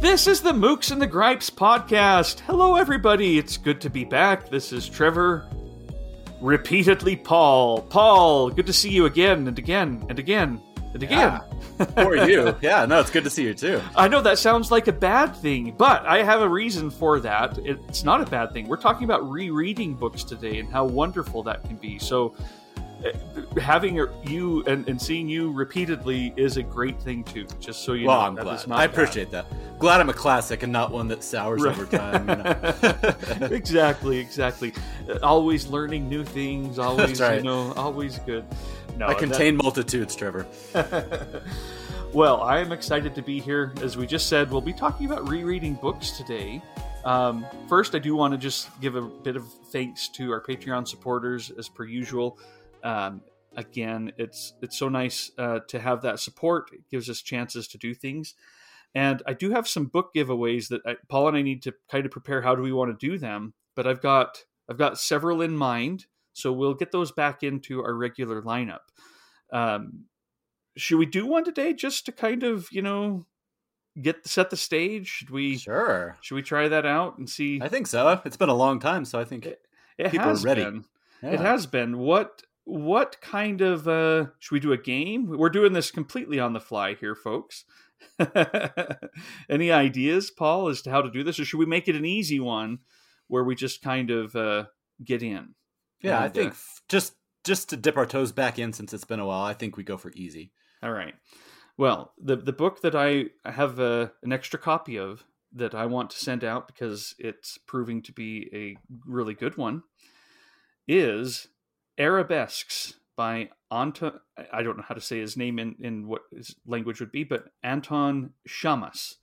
This is the Mookse and the Gripes podcast. Hello, everybody. It's good to be back. This is Trevor. Repeatedly, Paul. Paul, good to see you again and again and again and again. Yeah. For you. Yeah, no, it's good to see you too. I know that sounds like a bad thing, but I have a reason for that. It's not a bad thing. We're talking about rereading books today and how wonderful that can be. So, having you and, and, seeing you repeatedly is a great thing too. Just so you well, know, I'm glad. I appreciate bad. that. Glad I'm a classic and not one that sours right. over time. You know? exactly, exactly. Always learning new things. Always, right. you know, always good. No, I contain that... multitudes, Trevor. well, I am excited to be here. As we just said, we'll be talking about rereading books today. Um, first, I do want to just give a bit of thanks to our Patreon supporters, as per usual. Um, again, it's it's so nice uh, to have that support. It gives us chances to do things. And I do have some book giveaways that I, Paul and I need to kind of prepare. How do we want to do them? But I've got I've got several in mind, so we'll get those back into our regular lineup. Um, should we do one today, just to kind of you know get set the stage? Should we? Sure. Should we try that out and see? I think so. It's been a long time, so I think it, it people has are ready. Been. Yeah. It has been. What what kind of uh should we do a game? We're doing this completely on the fly here, folks. Any ideas, Paul, as to how to do this, or should we make it an easy one where we just kind of uh, get in? Yeah, and, I think uh, just just to dip our toes back in since it's been a while, I think we go for easy. All right. Well, the the book that I have uh, an extra copy of that I want to send out because it's proving to be a really good one is Arabesques by Anton. I don't know how to say his name in, in what his language would be, but Anton Shammas.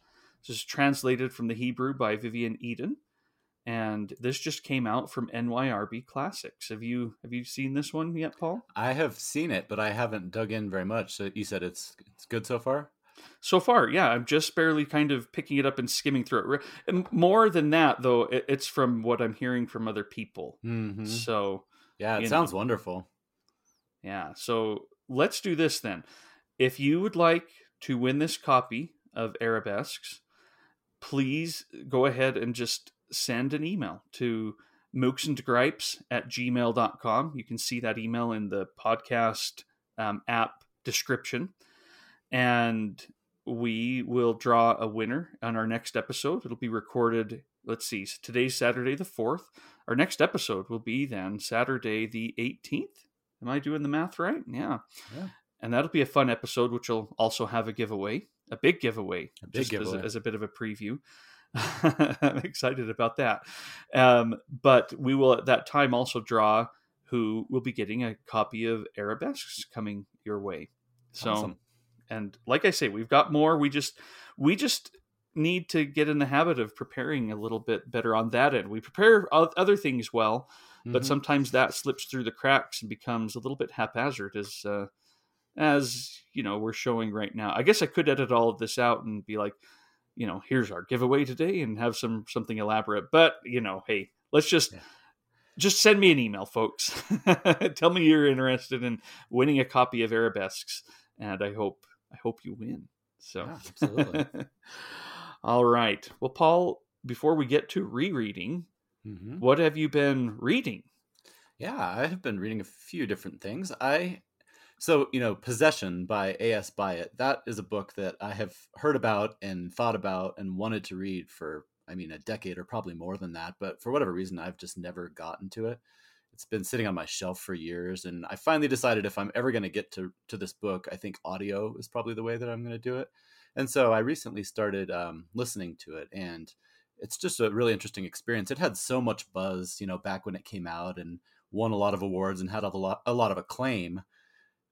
This is translated from the Hebrew by Vivian Eden, and this just came out from NYRB Classics. Have you have you seen this one yet, Paul? I have seen it, but I haven't dug in very much. So you said it's it's good so far. So far, yeah, I'm just barely kind of picking it up and skimming through it. More than that, though, it's from what I'm hearing from other people. Mm-hmm. So yeah, it sounds know. wonderful. Yeah. So let's do this then. If you would like to win this copy of Arabesques, please go ahead and just send an email to mookseandgripes at gmail.com. You can see that email in the podcast um, app description. And we will draw a winner on our next episode. It'll be recorded, let's see, today's Saturday the 4th. Our next episode will be then Saturday the 18th. Am I doing the math right? Yeah. yeah. And that'll be a fun episode, which will also have a giveaway, a big giveaway, a big giveaway. As, a, as a bit of a preview. I'm excited about that. Um, but we will at that time also draw who will be getting a copy of Arabesques coming your way. So, awesome. and like I say, we've got more. We just, we just need to get in the habit of preparing a little bit better on that end. We prepare other things well, mm-hmm. but sometimes that slips through the cracks and becomes a little bit haphazard as uh, as you know we're showing right now. I guess I could edit all of this out and be like, you know, here's our giveaway today and have some something elaborate. But you know, hey, let's just. Yeah. Just send me an email, folks. Tell me you're interested in winning a copy of Arabesques, and I hope I hope you win. So, yeah, absolutely. All right. Well, Paul, before we get to rereading, mm-hmm. what have you been reading? Yeah, I have been reading a few different things. I so, you know, Possession by A.S. Byatt, that is a book that I have heard about and thought about and wanted to read for, I mean, a decade or probably more than that. But for whatever reason, I've just never gotten to it. It's been sitting on my shelf for years. And I finally decided if I'm ever going to get to, to this book, I think audio is probably the way that I'm going to do it. And so I recently started um, listening to it, and it's just a really interesting experience. It had so much buzz, you know, back when it came out and won a lot of awards and had a lot, a lot of acclaim.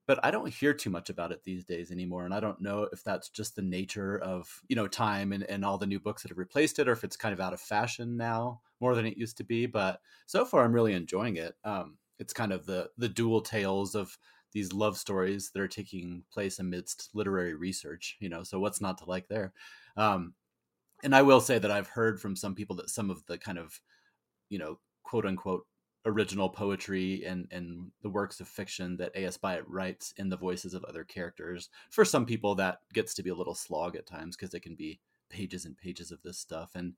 But I don't hear too much about it these days anymore. And I don't know if that's just the nature of, you know, time and, and all the new books that have replaced it, or if it's kind of out of fashion now more than it used to be. But so far, I'm really enjoying it. Um, it's kind of the the dual tales of these love stories that are taking place amidst literary research you know so what's not to like there? Um, and i will say that i've heard from some people that some of the kind of you know quote unquote original poetry and and the works of fiction that A.S. Byatt writes in the voices of other characters for some people that gets to be a little slog at times because it can be pages and pages of this stuff. And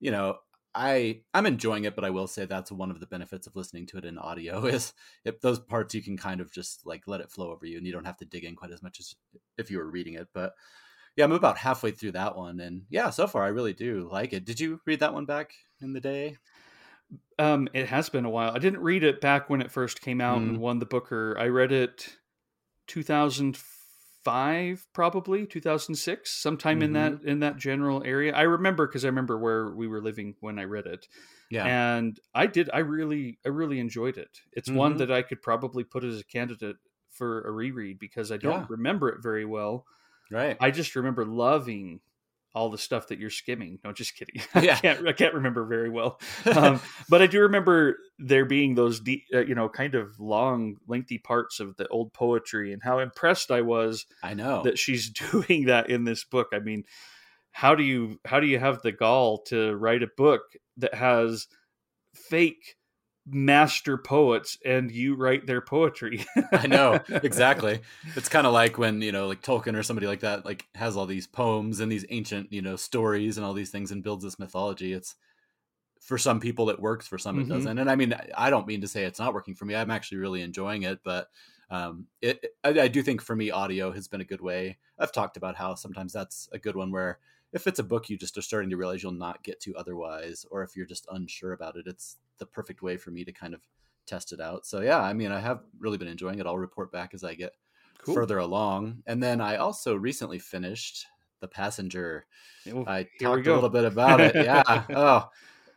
you know I I'm enjoying it, but I will say that's one of the benefits of listening to it in audio is if those parts you can kind of just like let it flow over you and you don't have to dig in quite as much as if you were reading it. But yeah, I'm about halfway through that one, and yeah, so far I really do like it. Did you read that one back in the day? Um, it has been a while. I didn't read it back when it first came out mm. and won the Booker. I read it 2005, probably 2006, sometime mm-hmm. in that in that general area. I remember because I remember where we were living when I read it. Yeah, and I did. I really, I really enjoyed it. It's mm-hmm. one that I could probably put as a candidate for a reread because I don't yeah. remember it very well. Right. I just remember loving all the stuff that you're skimming. No, just kidding. Yeah. I can't I can't remember very well, um, but I do remember there being those deep, uh, you know, kind of long, lengthy parts of the old poetry, and how impressed I was. I know that she's doing that in this book. I mean, how do you how do you have the gall to write a book that has fake master poets and you write their poetry. I know, exactly. It's kind of like when, you know, like Tolkien or somebody like that like has all these poems and these ancient, you know, stories and all these things and builds this mythology. It's for some people it works, for some mm-hmm. it doesn't. And I mean, I don't mean to say it's not working for me. I'm actually really enjoying it, but um it I, I do think for me audio has been a good way. I've talked about how sometimes that's a good one where if it's a book you just are starting to realize you'll not get to otherwise, or if you're just unsure about it, it's the perfect way for me to kind of test it out. So yeah, I mean, I have really been enjoying it. I'll report back as I get cool. further along. And then I also recently finished The Passenger. Oh, I talked a little bit about it. Yeah. oh,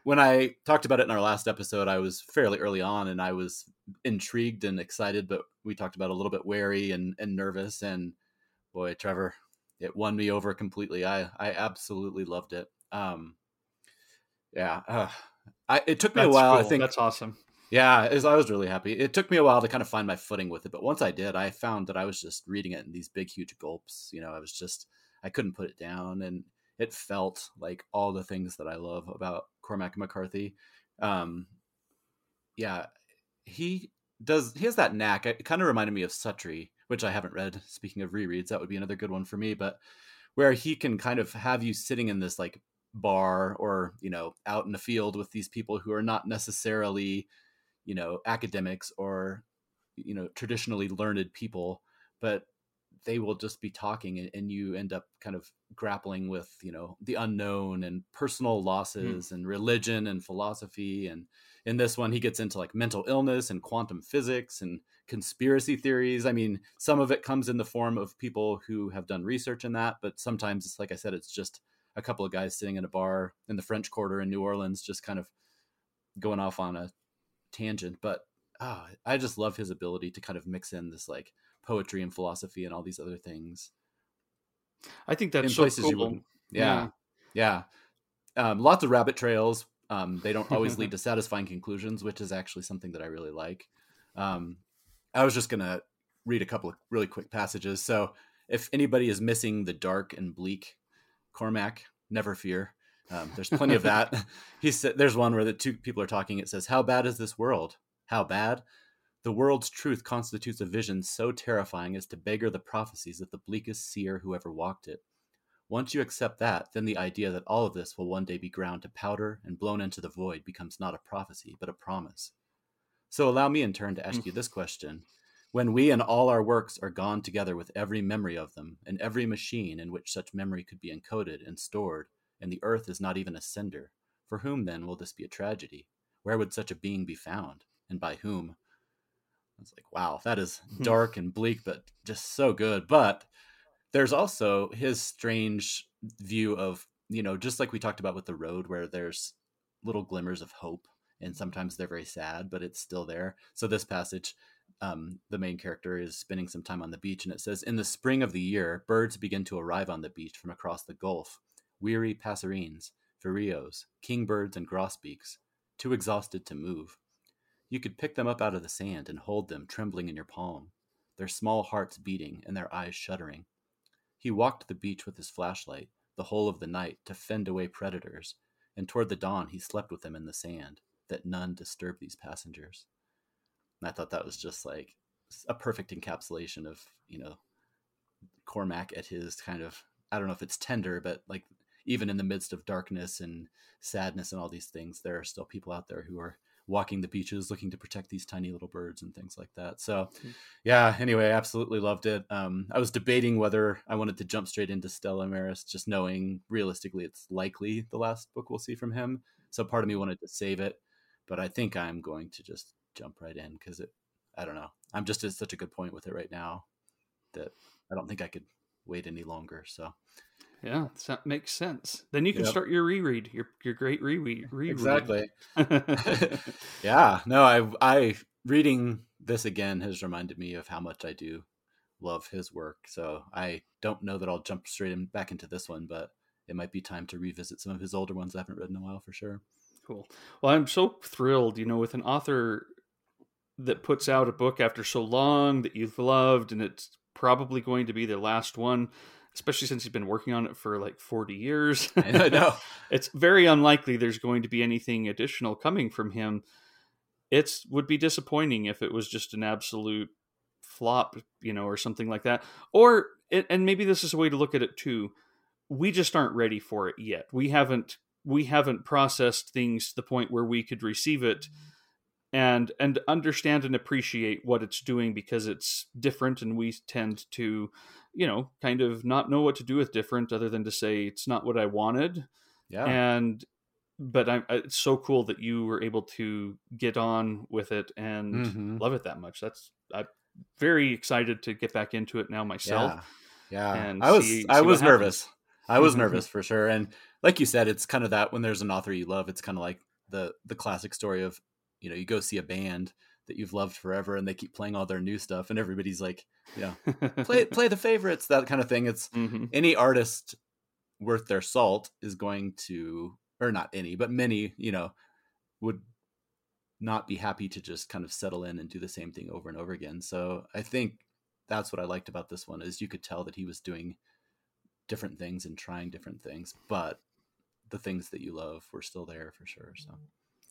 when I talked about it in our last episode, I was fairly early on and I was intrigued and excited, but we talked about a little bit wary and, and nervous. And boy, Trevor, it won me over completely. I I absolutely loved it. Um, yeah, uh, I it took me That's a while. Cool. I think that's awesome. Yeah, was, I was really happy. It took me a while to kind of find my footing with it, but once I did, I found that I was just reading it in these big, huge gulps. You know, I was just I couldn't put it down, and it felt like all the things that I love about Cormac McCarthy. Um, yeah, he does. He has that knack. It kind of reminded me of Suttree which I haven't read. Speaking of rereads, that would be another good one for me. But where he can kind of have you sitting in this like bar or you know out in the field with these people who are not necessarily you know academics or you know traditionally learned people but they will just be talking and, and you end up kind of grappling with you know the unknown and personal hmm. losses mm. and religion and philosophy and in this one he gets into like mental illness and quantum physics and conspiracy theories. I mean some of it comes in the form of people who have done research in that but sometimes it's like i said it's just a couple of guys sitting in a bar in the french quarter in new orleans just kind of going off on a tangent. But oh, i just love his ability to kind of mix in this like poetry and philosophy and all these other things. I think that's in so places cool. you wouldn't yeah yeah, yeah. Um, lots of rabbit trails um, they don't always lead to satisfying conclusions, which is actually something that I really like. Um, I was just going to read a couple of really quick passages. So, if anybody is missing the dark and bleak Cormac, never fear. Um, there's plenty of that. he said, "There's one where the two people are talking. It says, "How bad is this world? How bad? The world's truth constitutes a vision so terrifying as to beggar the prophecies of the bleakest seer who ever walked it. Once you accept that, then the idea that all of this will one day be ground to powder and blown into the void becomes not a prophecy, but a promise. So allow me in turn to ask you mm. this question. When we and all our works are gone together with every memory of them, and every machine in which such memory could be encoded and stored, and the earth is not even a cinder, for whom then will this be a tragedy? Where would such a being be found? And by whom? I was like, wow, that is hmm. dark and bleak, but just so good. But there's also his strange view of you know just like we talked about with the road where there's little glimmers of hope and sometimes they're very sad but it's still there. So this passage um, the main character is spending some time on the beach and it says in the spring of the year birds begin to arrive on the beach from across the gulf. Weary passerines vireos kingbirds and grosbeaks too exhausted to move. You could pick them up out of the sand and hold them trembling in your palm. Their small hearts beating and their eyes shuddering he walked the beach with his flashlight the whole of the night to fend away predators, and toward the dawn he slept with them in the sand, that none disturb these passengers. And I thought that was just like a perfect encapsulation of, you know, Cormac at his kind of I don't know if it's tender, but like even in the midst of darkness and sadness and all these things, there are still people out there who are walking the beaches looking to protect these tiny little birds and things like that. So, mm-hmm. yeah, anyway, I absolutely loved it. Um, I was debating whether I wanted to jump straight into Stella Maris, just knowing realistically it's likely the last book we'll see from him. So, part of me wanted to save it, but I think I'm going to just jump right in because it, I don't know, I'm just at such a good point with it right now that I don't think I could wait any longer. So, yeah, that makes sense. Then you can yep. start your reread, your your great reread. reread. Exactly. yeah. No, I I reading this again has reminded me of how much I do love his work. So I don't know that I'll jump straight in, back into this one, but it might be time to revisit some of his older ones I haven't read in a while for sure. Cool. Well, I'm so thrilled, you know, with an author that puts out a book after so long that you've loved and it's probably going to be their last one especially since he's been working on it for like 40 years. I know. it's very unlikely there's going to be anything additional coming from him. It's would be disappointing if it was just an absolute flop, you know, or something like that. Or and maybe this is a way to look at it too. We just aren't ready for it yet. We haven't we haven't processed things to the point where we could receive it and and understand and appreciate what it's doing because it's different and we tend to you know, kind of not know what to do with different other than to say it's not what I wanted. Yeah. And but I, it's so cool that you were able to get on with it and mm-hmm. love it that much. That's I'm very excited to get back into it now myself. Yeah. yeah. And I was see, I see was nervous. I was mm-hmm. nervous for sure. And like you said, it's kind of that when there's an author you love, it's kind of like the the classic story of, you know, you go see a band that you've loved forever and they keep playing all their new stuff and everybody's like yeah play play the favorites that kind of thing. It's mm-hmm. any artist worth their salt is going to or not any but many you know would not be happy to just kind of settle in and do the same thing over and over again. So i think that's what i liked about this one is you could tell that he was doing different things and trying different things but the things that you love were still there for sure so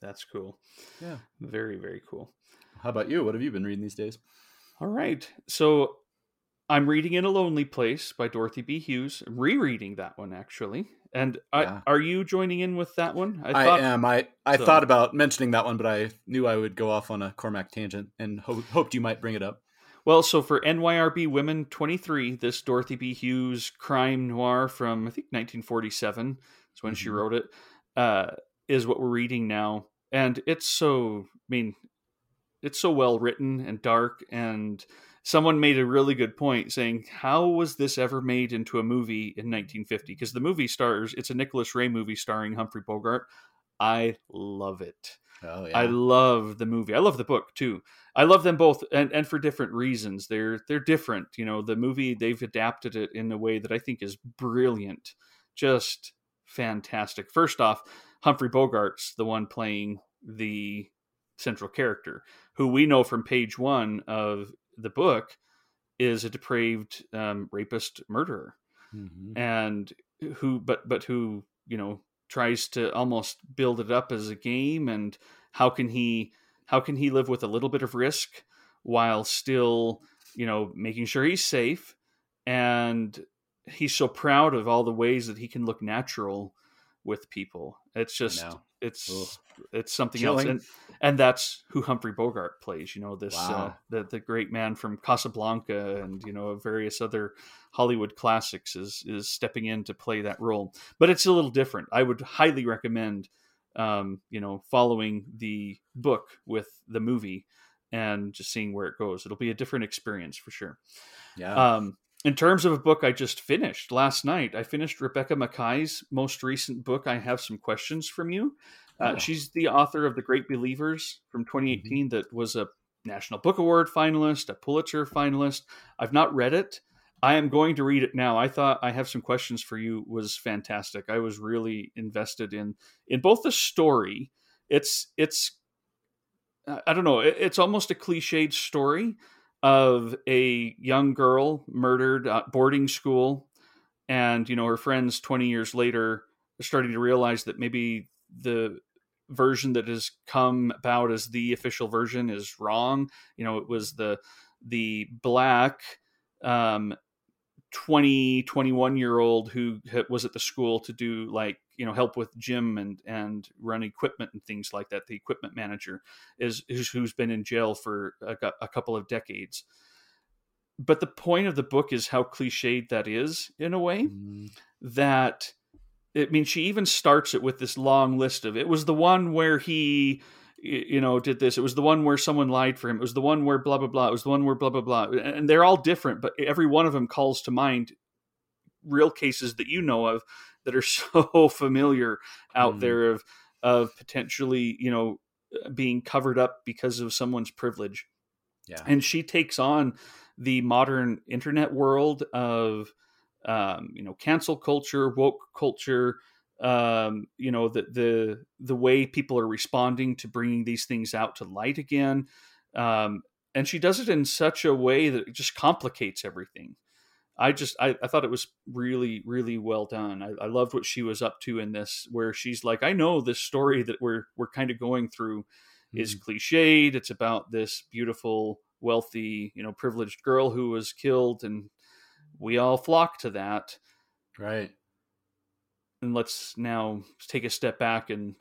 that's cool yeah very very cool how about you? What have you been reading these days? All right. So I'm reading In a Lonely Place by Dorothy B. Hughes. I'm rereading that one actually. And yeah. Are you joining in with that one? I, thought, I am. I, I so. thought about mentioning that one, but I knew I would go off on a Cormac tangent and ho- hoped you might bring it up. Well, so for NYRB Women 23, this Dorothy B. Hughes crime noir from I think 1947 is when mm-hmm. she wrote it, uh, is what we're reading now, and it's so. I mean, it's so well written and dark and someone made a really good point saying how was this ever made into a movie in 1950 because the movie stars it's a Nicholas Ray movie starring Humphrey Bogart. I love it. Oh, yeah. I love the movie. I love the book too. I love them both and, and for different reasons. They're they're different you know the movie they've adapted it in a way that I think is brilliant. Just fantastic. First off Humphrey Bogart's the one playing the central character who we know from page one of the book is a depraved um, rapist murderer, mm-hmm. and who but but who you know tries to almost build it up as a game and how can he how can he live with a little bit of risk while still you know making sure he's safe and he's so proud of all the ways that he can look natural with people it's just it's Ugh. it's something Chilling. else, and and that's who Humphrey Bogart plays. You know this uh, wow. uh, the the great man from Casablanca and you know various other Hollywood classics is is stepping in to play that role. But it's a little different. I would highly recommend um, you know following the book with the movie and just seeing where it goes. It'll be a different experience for sure. Yeah. Um, in terms of a book I just finished last night, I finished Rebecca Makkai's most recent book. I have some questions from you. Uh, oh. She's the author of The Great Believers from 2018, mm-hmm. that was a National Book Award finalist, a Pulitzer finalist. I've not read it. I am going to read it now. I thought I have some questions for you was fantastic. I was really invested in in both the story. It's it's I don't know. It's almost a cliched story, of a young girl murdered at boarding school. And you know her friends 20 years later are starting to realize that maybe the version that has come about as the official version is wrong. You know it was the the black um, 20 21 year old who was at the school to do like you know help with gym and and run equipment and things like that. The equipment manager is who's been in jail for a, a couple of decades. But the point of the book is how cliched that is in a way mm. that I mean, she even starts it with this long list of it was the one where he you know did this. It was the one where someone lied for him. It was the one where blah blah blah. It was the one where blah blah blah. And they're all different but every one of them calls to mind real cases that you know of that are so familiar out mm. there of of potentially you know being covered up because of someone's privilege. Yeah. And she takes on the modern internet world of um, you know cancel culture woke culture um, you know the the the way people are responding to bringing these things out to light again. Um, and she does it in such a way that it just complicates everything i just i, I thought it was really really well done I, I, loved what she was up to in this where she's like i know this story that we're we're kind of going through mm. is cliched it's about this beautiful wealthy you know privileged girl who was killed and we all flock to that right and let's now take a step back and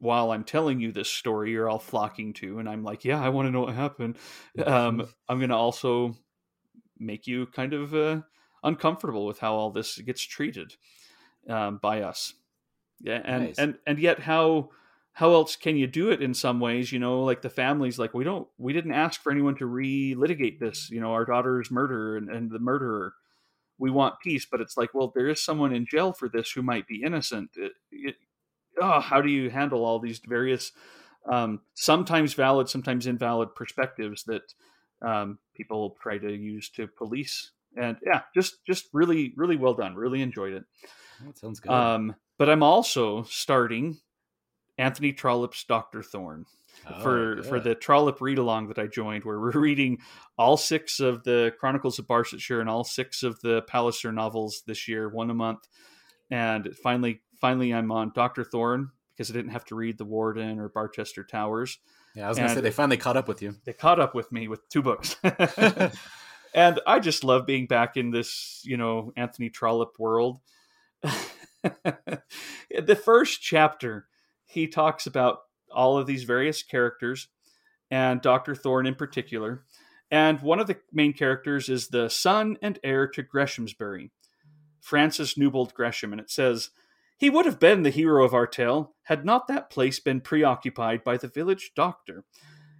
while I'm telling you this story, you're all flocking to, and I'm like, yeah, I want to know what happened. Um, I'm going to also make you kind of uh, uncomfortable with how all this gets treated um, by us. Yeah, and nice. and and yet how how else can you do it in some ways? You know, like the families, like we don't, we didn't ask for anyone to re-litigate this. You know, our daughter's murder and, and the murderer we want peace, but it's like, well, there is someone in jail for this who might be innocent. It, it, oh, how do you handle all these various, um, sometimes valid, sometimes invalid perspectives that um, people try to use to police? And yeah, just just really really well done. Really enjoyed it. That sounds good. Um, but I'm also starting Anthony Trollope's Doctor Thorne oh, for for the Trollope read along that I joined, where we're reading all six of the Chronicles of Barsetshire and all six of the Palliser novels this year, one a month. And finally, finally, I'm on Doctor Thorne because I didn't have to read The Warden or Barchester Towers. Yeah, I was going to say they finally caught up with you. They caught up with me with two books. and I just love being back in this, you know, Anthony Trollope world. the first chapter, he talks about all of these various characters, and Dr. Thorne in particular. And one of the main characters is the son and heir to Greshamsbury, Francis Newbold Gresham. And it says, He would have been the hero of our tale had not that place been preoccupied by the village doctor.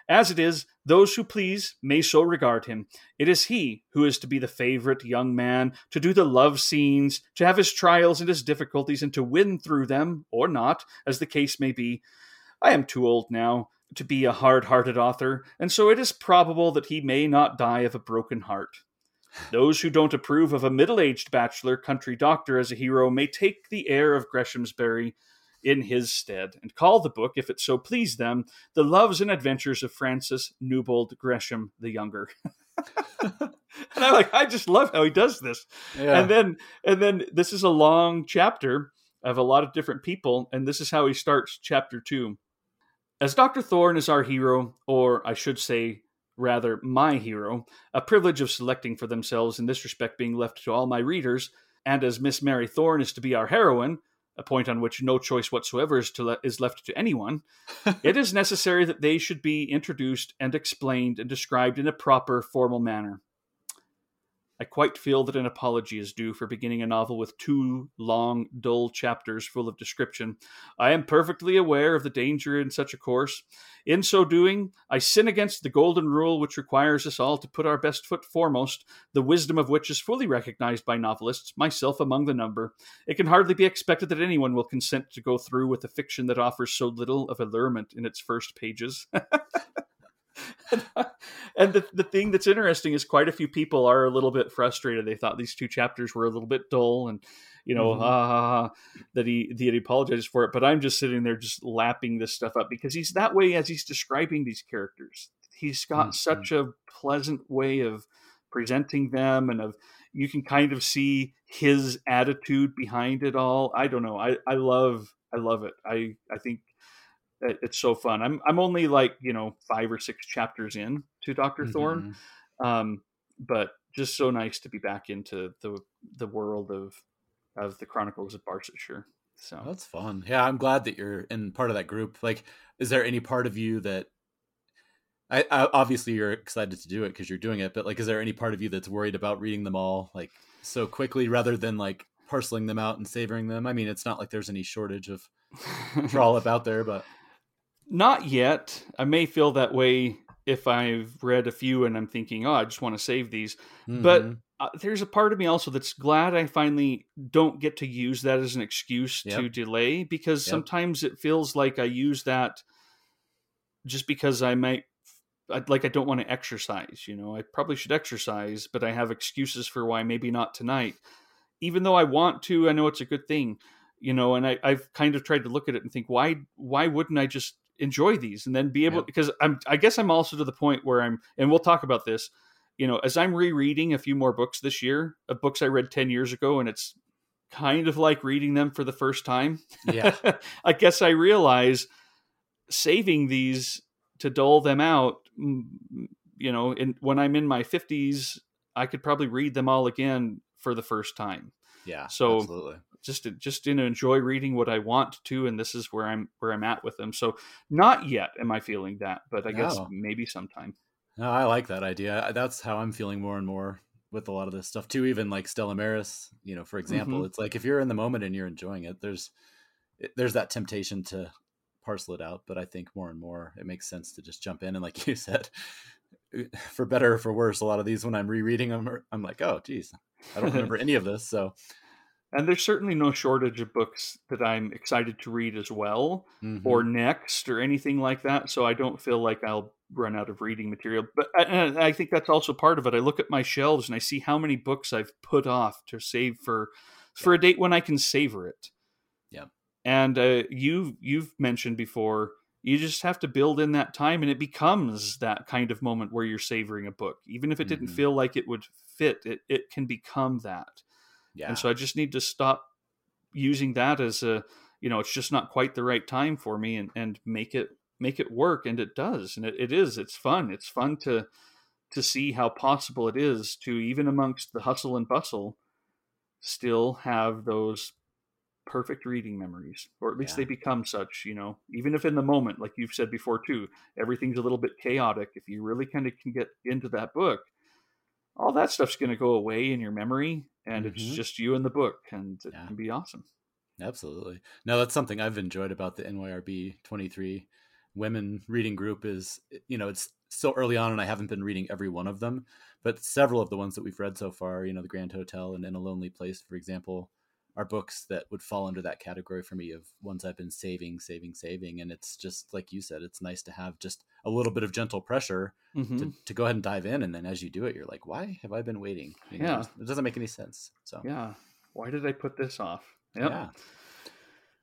As it is, those who please may so regard him. It is he who is to be the favorite young man, to do the love scenes, to have his trials and his difficulties, and to win through them, or not, as the case may be. I am too old now to be a hard hearted author, and so it is probable that he may not die of a broken heart. Those who don't approve of a middle aged bachelor country doctor as a hero may take the heir of Greshamsbury in his stead, and call the book, if it so please them, The Loves and Adventures of Francis Newbold Gresham the Younger. and I'm like, I just love how he does this. Yeah. And then and then this is a long chapter of a lot of different people, and this is how he starts chapter two. As Dr. Thorne is our hero, or I should say, rather, my hero, a privilege of selecting for themselves in this respect being left to all my readers, and as Miss Mary Thorne is to be our heroine, a point on which no choice whatsoever is, le- is left to anyone, it is necessary that they should be introduced and explained and described in a proper, formal manner. I quite feel that an apology is due for beginning a novel with two long, dull chapters full of description. I am perfectly aware of the danger in such a course. In so doing, I sin against the golden rule which requires us all to put our best foot foremost, the wisdom of which is fully recognized by novelists, myself among the number. It can hardly be expected that anyone will consent to go through with a fiction that offers so little of allurement in its first pages. and the, the thing that's interesting is quite a few people are a little bit frustrated. They thought these two chapters were a little bit dull and, you know, mm-hmm. uh, that he that he apologizes for it. But I'm just sitting there just lapping this stuff up because he's that way as he's describing these characters. He's got mm-hmm. such a pleasant way of presenting them and of you can kind of see his attitude behind it all. I don't know. I, I love I love it. I I think it's so fun. I'm I'm only like you know five or six chapters in to Doctor mm-hmm. Thorne, um, but just so nice to be back into the the world of of the Chronicles of Barsetshire. So that's fun. Yeah, I'm glad that you're in part of that group. Like, is there any part of you that I, I obviously you're excited to do it because you're doing it, but like, is there any part of you that's worried about reading them all like so quickly rather than like parceling them out and savoring them? I mean, it's not like there's any shortage of Trollope out there, but not yet. I may feel that way if I've read a few and I'm thinking, oh, I just want to save these. Mm-hmm. But uh, there's a part of me also that's glad I finally don't get to use that as an excuse yep. to delay because yep. sometimes it feels like I use that just because I might like I don't want to exercise, you know. I probably should exercise, but I have excuses for why maybe not tonight. Even though I want to, I know it's a good thing, you know, and I, I've kind of tried to look at it and think, why why wouldn't I just enjoy these and then be able because I'm I guess I'm also to the point where I'm and we'll talk about this, you know, as I'm rereading a few more books this year of books I read 10 years ago and it's kind of like reading them for the first time. Yeah. I guess I realize saving these to dole them out, you know, in, when I'm in my 50s, I could probably read them all again for the first time. Yeah. So absolutely. just to, just to enjoy reading what I want to, and this is where I'm where I'm at with them. So not yet am I feeling that, but I no. guess maybe sometime. No, I like that idea. That's how I'm feeling more and more with a lot of this stuff too. Even like Stella Maris, you know, for example, mm-hmm. it's like if you're in the moment and you're enjoying it, there's there's that temptation to parcel it out. But I think more and more it makes sense to just jump in and, like you said, for better or for worse, a lot of these when I'm rereading them, I'm like, oh, geez, I don't remember any of this. So, and there's certainly no shortage of books that I'm excited to read as well, mm-hmm. or next, or anything like that. So I don't feel like I'll run out of reading material. But I, I think that's also part of it. I look at my shelves and I see how many books I've put off to save for for a date when I can savor it. Yeah. And uh, you you've mentioned before, you just have to build in that time, and it becomes that kind of moment where you're savoring a book, even if it didn't mm-hmm. feel like it would fit. It it can become that. Yeah. And so I just need to stop using that as a you know it's just not quite the right time for me, and and make it make it work, and it does, and it, it is. It's fun. It's fun to to see how possible it is to even amongst the hustle and bustle still have those perfect reading memories, or at least yeah. they become such, you know, even if in the moment, like you've said before too, everything's a little bit chaotic. If you really kind of can get into that book, all that stuff's going to go away in your memory and mm-hmm. it's just you and the book and it yeah. can be awesome. Absolutely. No, that's something I've enjoyed about the NYRB 23 women reading group is, you know, it's so early on and I haven't been reading every one of them, but several of the ones that we've read so far, you know, the Grand Hotel and In a Lonely Place, for example, are books that would fall under that category for me of ones I've been saving, saving, saving. And it's just like you said, it's nice to have just a little bit of gentle pressure mm-hmm. to, to go ahead and dive in. And then as you do it, you're like, why have I been waiting? You yeah. it doesn't make any sense. So, yeah. Why did I put this off? Yep. Yeah.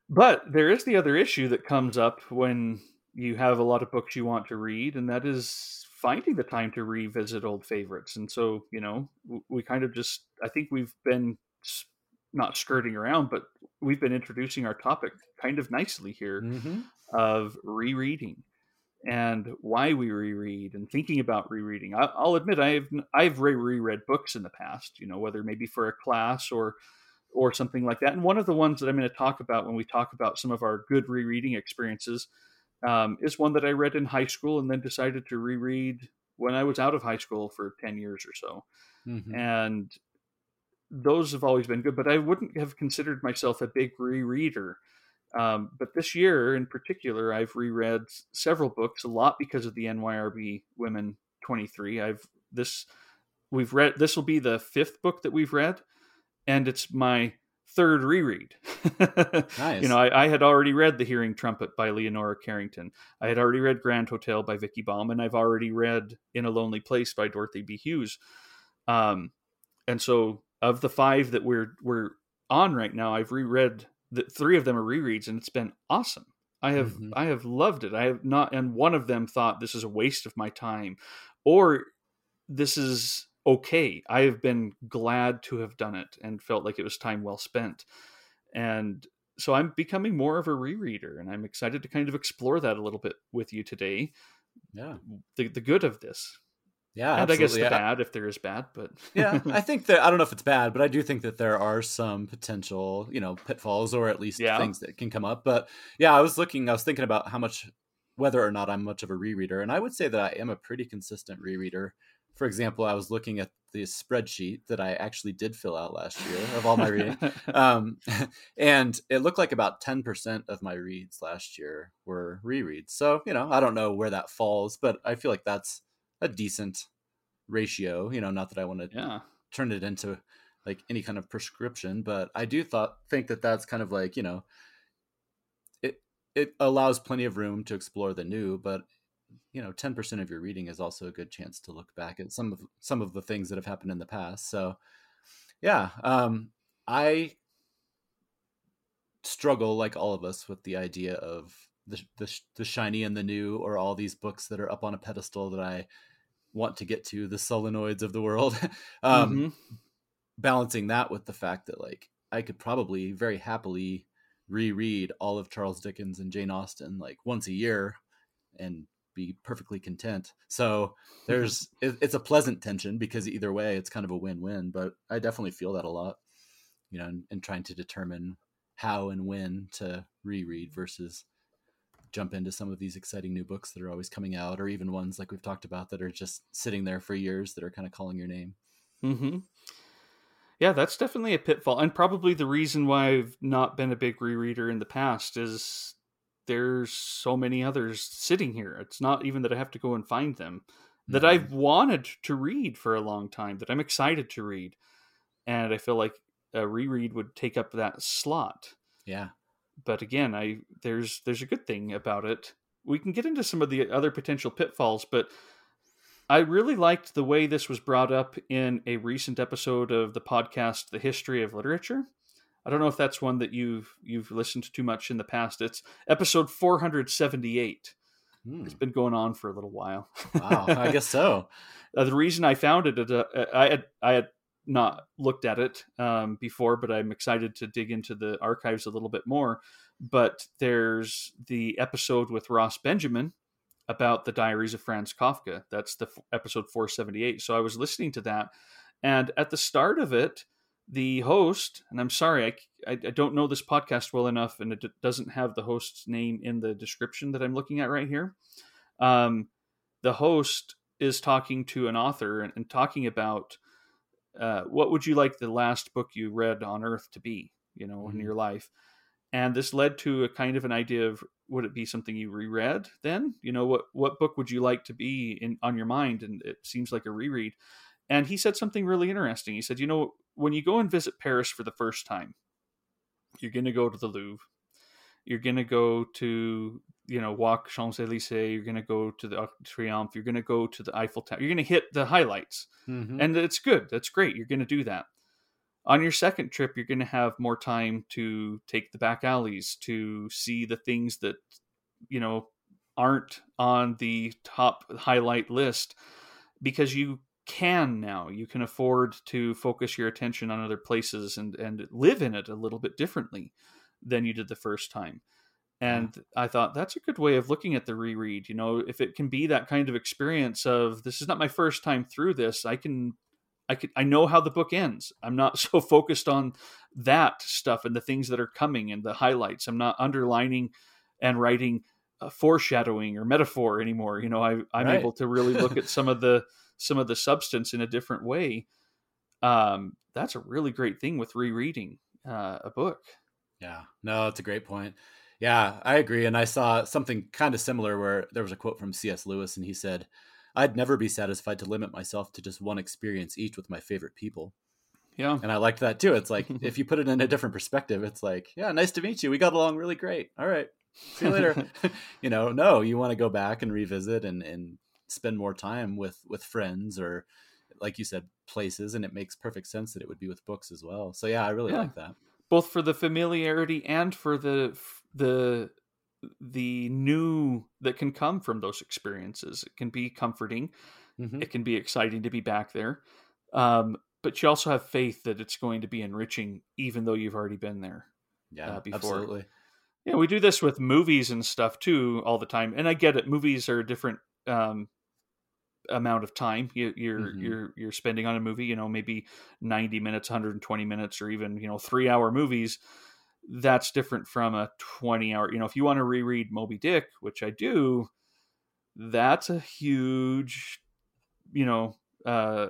But there is the other issue that comes up when you have a lot of books you want to read, and that is finding the time to revisit old favorites. And so, you know, we kind of just, I think we've been not skirting around, but we've been introducing our topic kind of nicely here mm-hmm. of rereading and why we reread and thinking about rereading. I, will admit I've I've reread books in the past, you know, whether maybe for a class or or something like that. And one of the ones that I'm going to talk about when we talk about some of our good rereading experiences um, is one that I read in high school and then decided to reread when I was out of high school for ten years or so. Mm-hmm. And those have always been good, but I wouldn't have considered myself a big rereader. Um, but this year in particular, I've reread several books, a lot because of the NYRB Women 23. I've this we've read this will be the fifth book that we've read, and it's my third reread. nice. You know, I, I, had already read The Hearing Trumpet by Leonora Carrington. I had already read Grand Hotel by Vicki Baum. I've already read In a Lonely Place by Dorothy B. Hughes. Um, and so of the five that we're we're on right now, I've reread that three of them are rereads, and it's been awesome. I have mm-hmm. I have loved it. I have not, and one of them thought this is a waste of my time, or this is okay. I have been glad to have done it and felt like it was time well spent. And so I'm becoming more of a rereader, and I'm excited to kind of explore that a little bit with you today. Yeah, the the good of this. Yeah, and I guess the bad if there is bad, but yeah, I think that I don't know if it's bad, but I do think that there are some potential, you know, pitfalls or at least Yeah. things that can come up. But yeah, I was looking, I was thinking about how much, whether or not I'm much of a rereader, and I would say that I am a pretty consistent rereader. For example, I was looking at the spreadsheet that I actually did fill out last year of all my reading, um, and it looked like about 10% of my reads last year were rereads. So, you know, I don't know where that falls, but I feel like that's a decent ratio. You know, not that I want to yeah, turn it into like any kind of prescription, but I do thought think that that's kind of like, you know, it it allows plenty of room to explore the new, but you know, 10% of your reading is also a good chance to look back at some of some of the things that have happened in the past. So, yeah, um I struggle like all of us with the idea of the, the the shiny and the new or all these books that are up on a pedestal that I want to get to the solenoids of the world um Mhm. balancing that with the fact that like I could probably very happily reread all of Charles Dickens and Jane Austen like once a year and be perfectly content. So there's it, it's a pleasant tension because either way it's kind of a win-win, but I definitely feel that a lot, you know, in, in trying to determine how and when to reread versus jump into some of these exciting new books that are always coming out or even ones like we've talked about that are just sitting there for years that are kind of calling your name. hmm Yeah, that's definitely a pitfall, and probably the reason why I've not been a big rereader in the past is there's so many others sitting here. It's not even that I have to go and find them that Mhm. I've wanted to read for a long time that I'm excited to read, and I feel like a reread would take up that slot. Yeah. But again, I there's there's a good thing about it. We can get into some of the other potential pitfalls, but I really liked the way this was brought up in a recent episode of the podcast The History of Literature. I don't know if that's one that you've you've listened to much in the past. It's episode 478. Hmm. It's been going on for a little while. Wow, I guess so. Uh, the reason I found it, uh, I had I had not looked at it um, before, but I'm excited to dig into the archives a little bit more. But there's the episode with Ross Benjamin about the Diaries of Franz Kafka. That's the f- episode 478. So I was listening to that, and at the start of it, the host, and I'm sorry, I, I, I don't know this podcast well enough, and it d- doesn't have the host's name in the description that I'm looking at right here. Um, the host is talking to an author and, and talking about uh, what would you like the last book you read on earth to be you know in Mhm. your life? And this led to a kind of an idea of would it be something you reread then? You know what what book would you like to be in on your mind? And it seems like a reread. And he said something really interesting. He said you know when you go and visit paris for the first time you're going to go to the louvre. You're going to go to you know walk Champs Elysees. You're going to go to the Arc de Triomphe. You're going to go to the Eiffel Tower. You're going to hit the highlights, Mhm. and it's good. That's great. You're going to do that. On your second trip, you're going to have more time to take the back alleys to see the things that you know aren't on the top highlight list because you can now you can afford to focus your attention on other places and and live in it a little bit differently than you did the first time and i thought that's a good way of looking at the reread you know if it can be that kind of experience of this is not my first time through this i can i can i know how the book ends. I'm not so focused on that stuff and the things that are coming and the highlights. I'm not underlining and writing uh, foreshadowing or metaphor anymore you know I, i'm Right. able to really look at some of the some of the substance in a different way. Um that's a really great thing with rereading uh, a book. Yeah, no, it's a great point. Yeah, I agree. And I saw something kind of similar where there was a quote from C.S. Lewis, and he said, I'd never be satisfied to limit myself to just one experience each with my favorite people. yeah And I liked that too. It's like, if you put it in a different perspective, it's like, yeah, nice to meet you. We got along really great. All right. See you later. you know, no, you want to go back and revisit and, and spend more time with, with friends or, like you said, places. And it makes perfect sense that it would be with books as well. So, yeah, I really Yeah. like that. both for the familiarity and for the the the new that can come from those experiences it can be comforting Mhm. it can be exciting to be back there um, but you also have faith that it's going to be enriching even though you've already been there Yeah, uh, before. absolutely. yeah we do this with movies and stuff too all the time and i get it movies are a different um, amount of time you, you're Mhm. you're you're spending on a movie. You know, maybe ninety minutes, one hundred and twenty minutes, or even you know three hour movies. That's different from a twenty hour. You know, if you want to reread Moby Dick, which I do, that's a huge, you know, uh,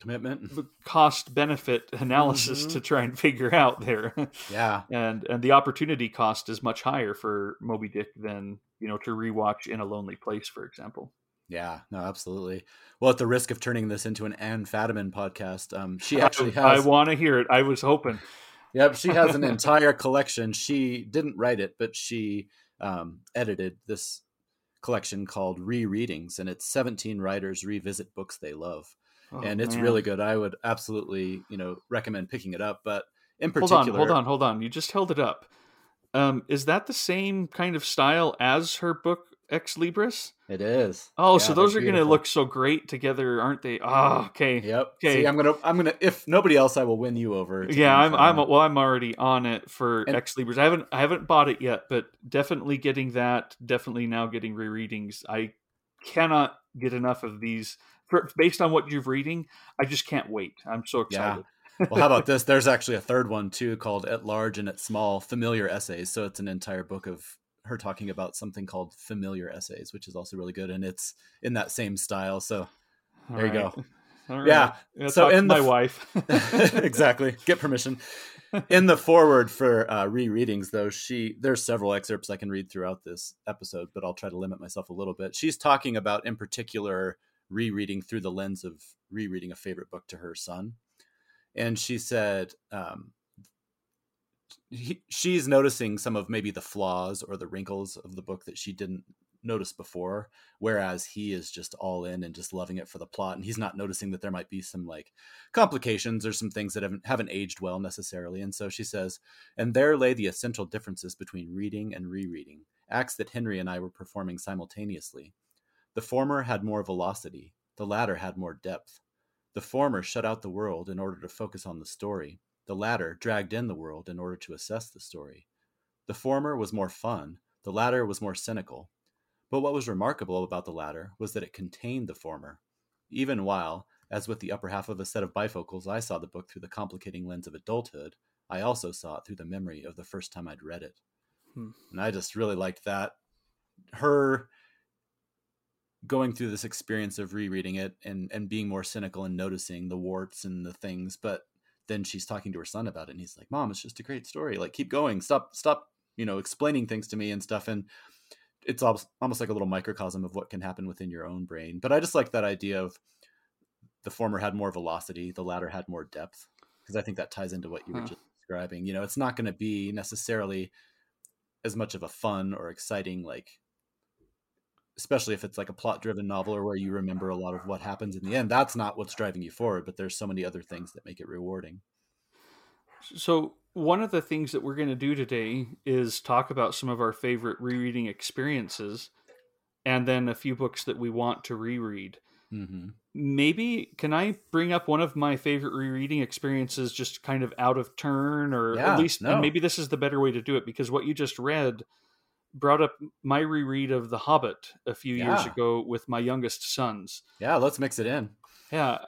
Commitment. cost benefit analysis Mhm. to try and figure out there. Yeah. and and the opportunity cost is much higher for Moby Dick than you know to rewatch in a lonely place, for example. Yeah, no, absolutely. Well, at the risk of turning this into an Anne Fadiman podcast, um, she I- actually I, has. want to hear it. I was hoping. Yep, she has an entire collection. She didn't write it, but she um, edited this collection called Rereadings, and it's 17 writers revisit books they love, Oh, and it's man. really good. I would absolutely, you know, recommend picking it up. But in particular, Hold on, hold on, hold on. You just held it up. Um, is that the same kind of style as her book Ex Libris? it is. Oh, Yeah, so those are going to look so great together, aren't they? Oh, okay. Yep. Okay. See, I'm gonna, I'm gonna. If nobody else, I will win you over. Yeah, I'm. I'm. Well, I'm already on it for And- Ex Libris. I haven't. I haven't bought it yet, but definitely getting that. Definitely now getting rereadings. I cannot get enough of these. For, based on what you're reading, I just can't wait. I'm so Yeah. excited. well, how about this? There's actually a third one too called At Large and At Small Familiar Essays. So it's an entire book of her talking about something called Familiar Essays, which is also really good. And it's in that same style. So All there you go. All right. Yeah, so in the my wife. exactly. Get permission. In the foreword for uh, rereadings, though, she there's several excerpts I can read throughout this episode, but I'll try to limit myself a little bit. She's talking about, in particular, rereading through the lens of rereading a favorite book to her son, and she said um, he, she's noticing some of maybe the flaws or the wrinkles of the book that she didn't notice before whereas he is just all in and just loving it for the plot and he's not noticing that there might be some like complications or some things that haven't haven't aged well necessarily and so she says and there lay the essential differences between reading and rereading acts that henry and i were performing simultaneously. The former had more velocity the latter had more depth. The former shut out the world in order to focus on the story the latter dragged in the world in order to assess the story the former was more fun the latter was more cynical but what was remarkable about the latter was that it contained the former, even while, as with the upper half of a set of bifocals, I saw the book through the complicating lens of adulthood, I also saw it through the memory of the first time I'd read it. Hmm. And I just really liked that. Her going through this experience of rereading it and, and being more cynical and noticing the warts and the things, but then she's talking to her son about it and he's like, Mom, it's just a great story. Like keep going. Stop stop, you know, explaining things to me and stuff. And it's almost, almost like a little microcosm of what can happen within your own brain. But I just like that idea of the former had more velocity, the latter had more depth, because I think that ties into what you were just describing. You know, it's not going to be necessarily as much of a fun or exciting, like, especially if it's like a plot driven novel or where you remember a lot of what happens in the end. That's not what's driving you forward, but there's so many other things that make it rewarding. So, one of the things that we're going to do today is talk about some of our favorite rereading experiences and then a few books that we want to reread. Mm-hmm. Maybe can I bring up one of my favorite rereading experiences just kind of out of turn or Yeah, at least no. and maybe this is the better way to do it because what you just read brought up my reread of The Hobbit a few years ago with my youngest sons. Yeah, let's mix it in. Yeah,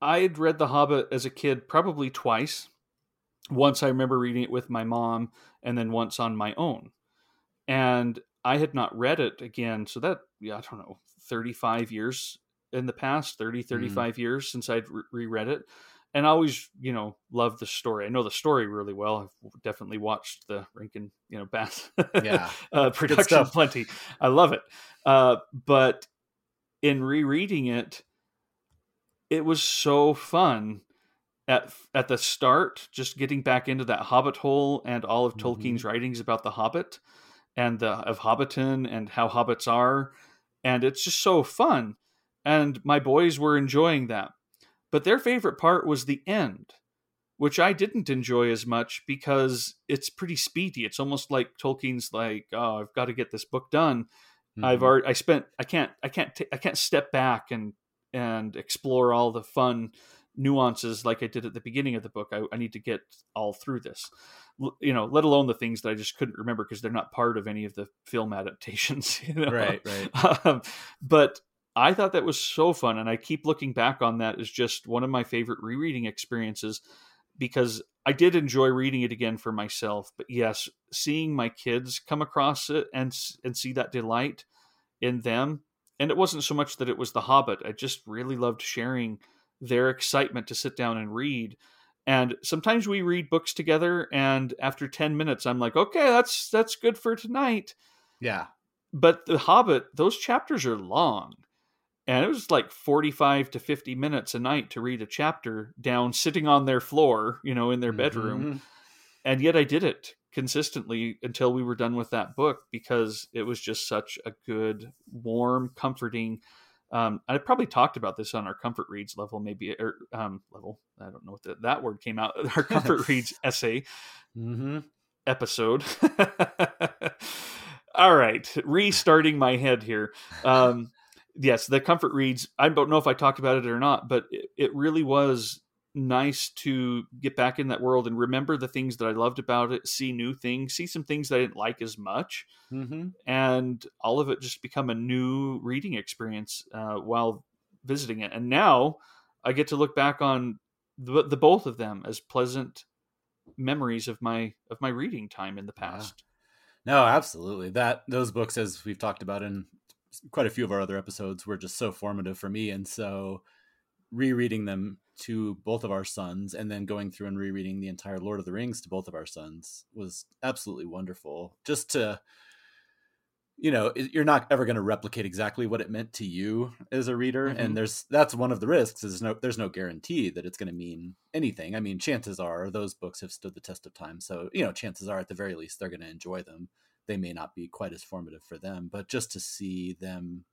I had read The Hobbit as a kid probably twice. Once I remember reading it with my mom, and then once on my own. And I had not read it again. So that, yeah, I don't know, 35 years in the past, 30, mm. 35 years since I'd re- reread it. And I always, you know, love the story. I know the story really well. I've definitely watched the Rankin, you know, Bass Yeah. uh, production plenty. I love it. Uh, but in rereading it, it was so fun at at the start, just getting back into that Hobbit hole and all of Tolkien's writings about the Hobbit and the of Hobbiton and how hobbits are, and it's just so fun. And my boys were enjoying that, but their favorite part was the end. Which I didn't enjoy as much because it's pretty speedy. It's almost like Tolkien's like, oh, I've got to get this book done. I've Mhm. already I spent I can't I can't ta- I can't step back and and explore all the fun nuances like I did at the beginning of the book. I, I need to get all through this, L- you know, let alone the things that I just couldn't remember because they're not part of any of the film adaptations. You know? Right, right. Um, but I thought that was so fun, and I keep looking back on that as just one of my favorite rereading experiences because I did enjoy reading it again for myself. But yes, seeing my kids come across it and and see that delight in them, and it wasn't so much that it was The Hobbit. I just really loved sharing their excitement to sit down and read. And sometimes we read books together, and after ten minutes, I'm like, okay, that's that's good for tonight. Yeah. But The Hobbit, those chapters are long and it was like 45 to 50 minutes a night to read a chapter down sitting on their floor you know in their bedroom mm-hmm. and yet i did it consistently until we were done with that book because it was just such a good warm comforting um, I probably talked about this on our comfort reads level, maybe or um, level. I don't know what the, that word came out. Our comfort reads essay mm-hmm. episode. All right, restarting my head here. Um, yes, the comfort reads. I don't know if I talked about it or not, but it, it really was nice to get back in that world and remember the things that I loved about it, see new things, see some things that I didn't like as much, mm-hmm. and all of it just become a new reading experience uh, while visiting it. And now I get to look back on the, the, both of them as pleasant memories of my of my reading time in the past. Yeah. No, absolutely. That those books, as we've talked about in quite a few of our other episodes were just so formative for me and so rereading them to both of our sons and then going through and rereading the entire lord of the rings to both of our sons was absolutely wonderful. Just to you know you're not ever going to replicate exactly what it meant to you as a reader mm-hmm. and there's that's one of the risks is no there's no guarantee that it's going to mean anything. I mean chances are those books have stood the test of time so you know chances are at the very least they're going to enjoy them they may not be quite as formative for them but just to see them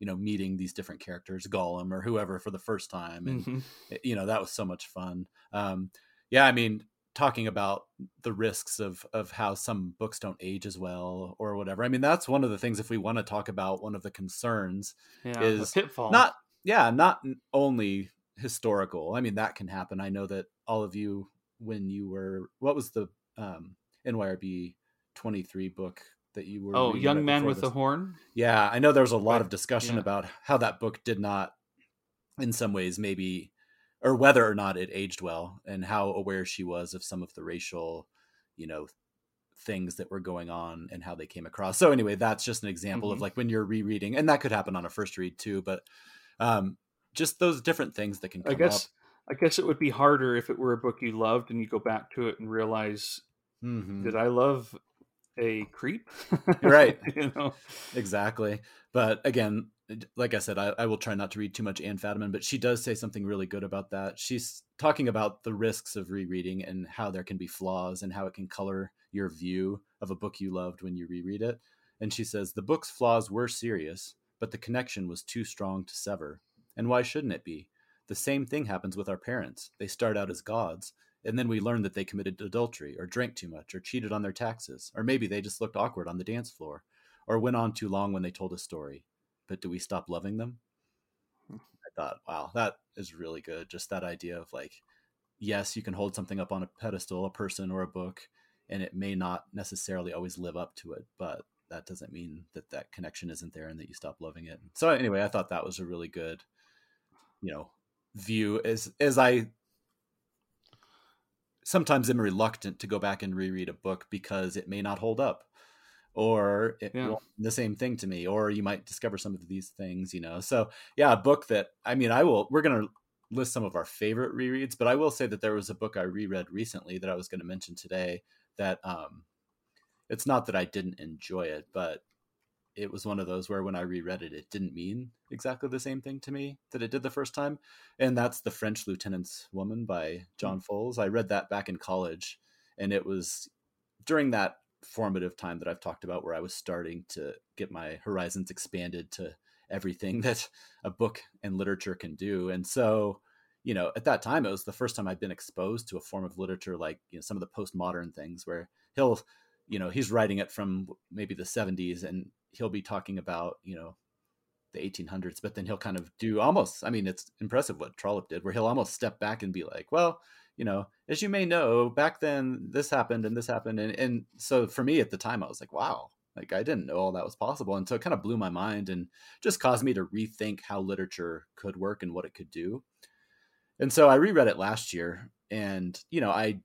you know meeting these different characters gollum or whoever for the first time and mm-hmm. you know that was so much fun. Um yeah i mean talking about the risks of of how some books don't age as well or whatever i mean that's one of the things if we want to talk about one of the concerns yeah, is pitfall not yeah not only historical. I mean that can happen. I know that all of you when you were what was the um nyrb 23 book that you were oh young man with this. the horn yeah i know there was a lot of discussion yeah. about how that book did not in some ways maybe or whether or not it aged well and how aware she was of some of the racial you know things that were going on and how they came across so anyway that's just an example mm-hmm. of like when you're rereading and that could happen on a first read too but um just those different things that can i guess up. i guess it would be harder if it were a book you loved and you go back to it and realize mm-hmm. did i love a creep right. you know? Exactly. But again like i said I, I, will try not to read too much anne fadiman but she does say something really good about that. She's talking about the risks of rereading and how there can be flaws and how it can color your view of a book you loved when you reread it. And she says the book's flaws were serious but the connection was too strong to sever. And why shouldn't it be? The same thing happens with our parents. They start out as gods and then we learned that they committed adultery or drank too much or cheated on their taxes or maybe they just looked awkward on the dance floor or went on too long when they told a story. But do we stop loving them? Hmm. i thought wow that is really good. Just that idea of like yes you can hold something up on a pedestal a person or a book and it may not necessarily always live up to it but that doesn't mean that that connection isn't there and that you stop loving it. So anyway i thought that was a really good you know view as as i sometimes I'm reluctant to go back and reread a book because it may not hold up or it yeah. the same thing to me or you might discover some of these things you know so yeah a book that i mean i will we're going to list some of our favorite rereads but i will say that there was a book i reread recently that i was going to mention today that um it's not that i didn't enjoy it but it was one of those where when I reread it, it didn't mean exactly the same thing to me that it did the first time. And that's The French Lieutenant's Woman by John hmm. Fowles. I read that back in college, and it was during that formative time that I've talked about where I was starting to get my horizons expanded to everything that a book and literature can do. And so, you know, at that time, it was the first time I'd been exposed to a form of literature like, you know, some of the postmodern things where he'll, you know, he's writing it from maybe the 70s and he'll be talking about you know the 1800s but then he'll kind of do almost i mean it's impressive what trollope did where he'll almost step back and be like well you know as you may know back then this happened and this happened and, and so for me at the time i was like wow Like I didn't know all that was possible. And so it kind of blew my mind and just caused me to rethink how literature could work and what it could do. And so I reread it last year and, you know, I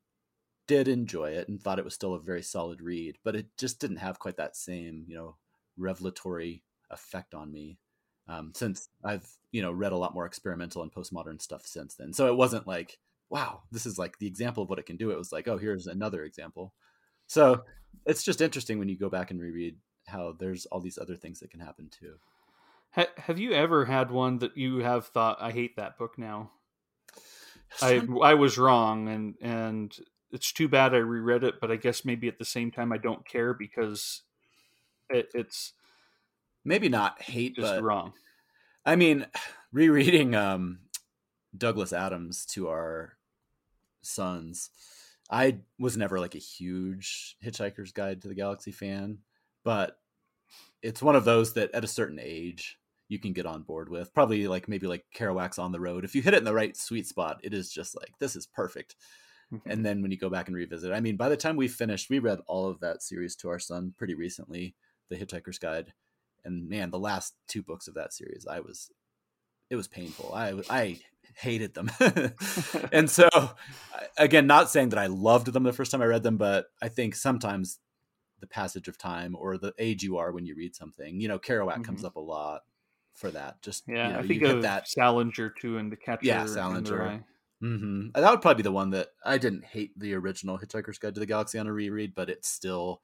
did enjoy it and thought it was still a very solid read, but it just didn't have quite that same, you know, revelatory effect on me. Um, since I've, you know, read a lot more experimental and postmodern stuff since then. So it wasn't like, wow, this is like the example of what it can do. It was like, oh, here's another example. So it's just interesting when you go back and reread how there's all these other things that can happen too. have you ever had one that you have thought, I hate that book now? I I was wrong, and and it's too bad I reread it, but I guess maybe at the same time I don't care because it, it's maybe not hate, just but wrong. I mean, rereading um, Douglas Adams to our sons, I was never like a huge Hitchhiker's Guide to the Galaxy fan, but it's one of those that at a certain age you can get on board with. Probably like maybe like Kerouac's on the road. If you hit it in the right sweet spot, it is just like this is perfect. Mm-hmm. And then when you go back and revisit, I mean, by the time we finished, we read all of that series to our son pretty recently, The Hitchhiker's Guide, and man, the last two books of that series, I was, it was painful. I I hated them, and so again, not saying that I loved them the first time I read them, but I think sometimes the passage of time or the age you are when you read something, you know, Kerouac mm-hmm. comes up a lot for that. Just yeah, you know, I think of that Salinger too, and the Catcher. Yeah, Salinger. Mm-hmm. That would probably be the one that I didn't hate the original Hitchhiker's Guide to the Galaxy on a reread, but it's still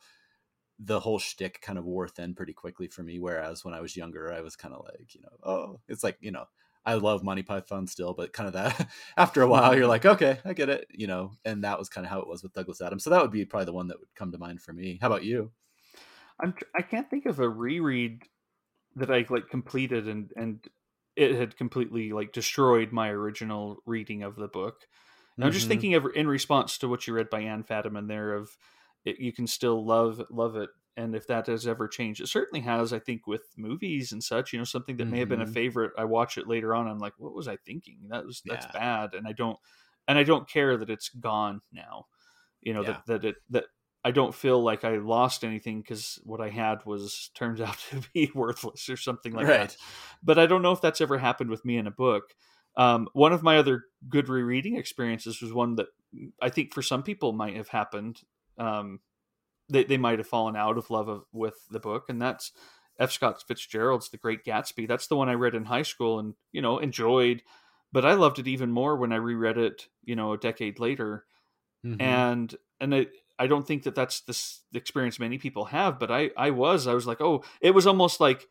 the whole shtick kind of wore thin pretty quickly for me. Whereas when I was younger, I was kind of like, you know, oh, it's like you know, I love Monty Python still, but kind of that after a while, you're like, okay, I get it, you know. And that was kind of how it was with Douglas Adams. So that would be probably the one that would come to mind for me. How about you? I'm I can't think of a reread that I like completed and and it had completely like destroyed my original reading of the book. And mm-hmm. I'm just mm-hmm. thinking of in response to what you read by Anne Fadiman there of it, you can still love love it and if that has ever changed it certainly has i think with movies and such you know something that mm-hmm. may have been a mm-hmm. favorite i watch it later on i'm like what was i thinking that was that's yeah. bad and i don't and i don't care that it's gone now you know yeah. that that it that I don't feel like I lost anything because what I had was turns out to be worthless or something like right. that. But I don't know if that's ever happened with me in a book. Um, one of my other good rereading experiences was one that I think for some people might have happened. Um, they, they might have fallen out of love of, with the book, and that's F. Scott Fitzgerald's The Great Gatsby. That's the one I read in high school and you know enjoyed, but I loved it even more when I reread it, you know, a decade later. Mm-hmm. And and it, I don't think that that's this, the experience many people have, but I I was I was like, oh, it was almost like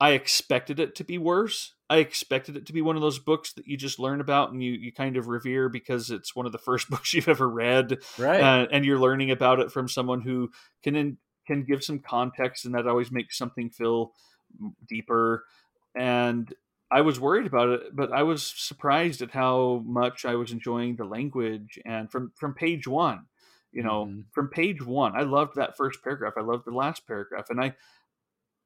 I expected it to be worse. I expected it to be one of those books that you just learn about and you you kind of revere because it's one of the first books you've ever read, right? Uh, and you're learning about it from someone who can in, can give some context, and that always makes something feel deeper. And I was worried about it, but I was surprised at how much I was enjoying the language. And from from page one, you know mm-hmm. from page one i loved that first paragraph i loved the last paragraph and i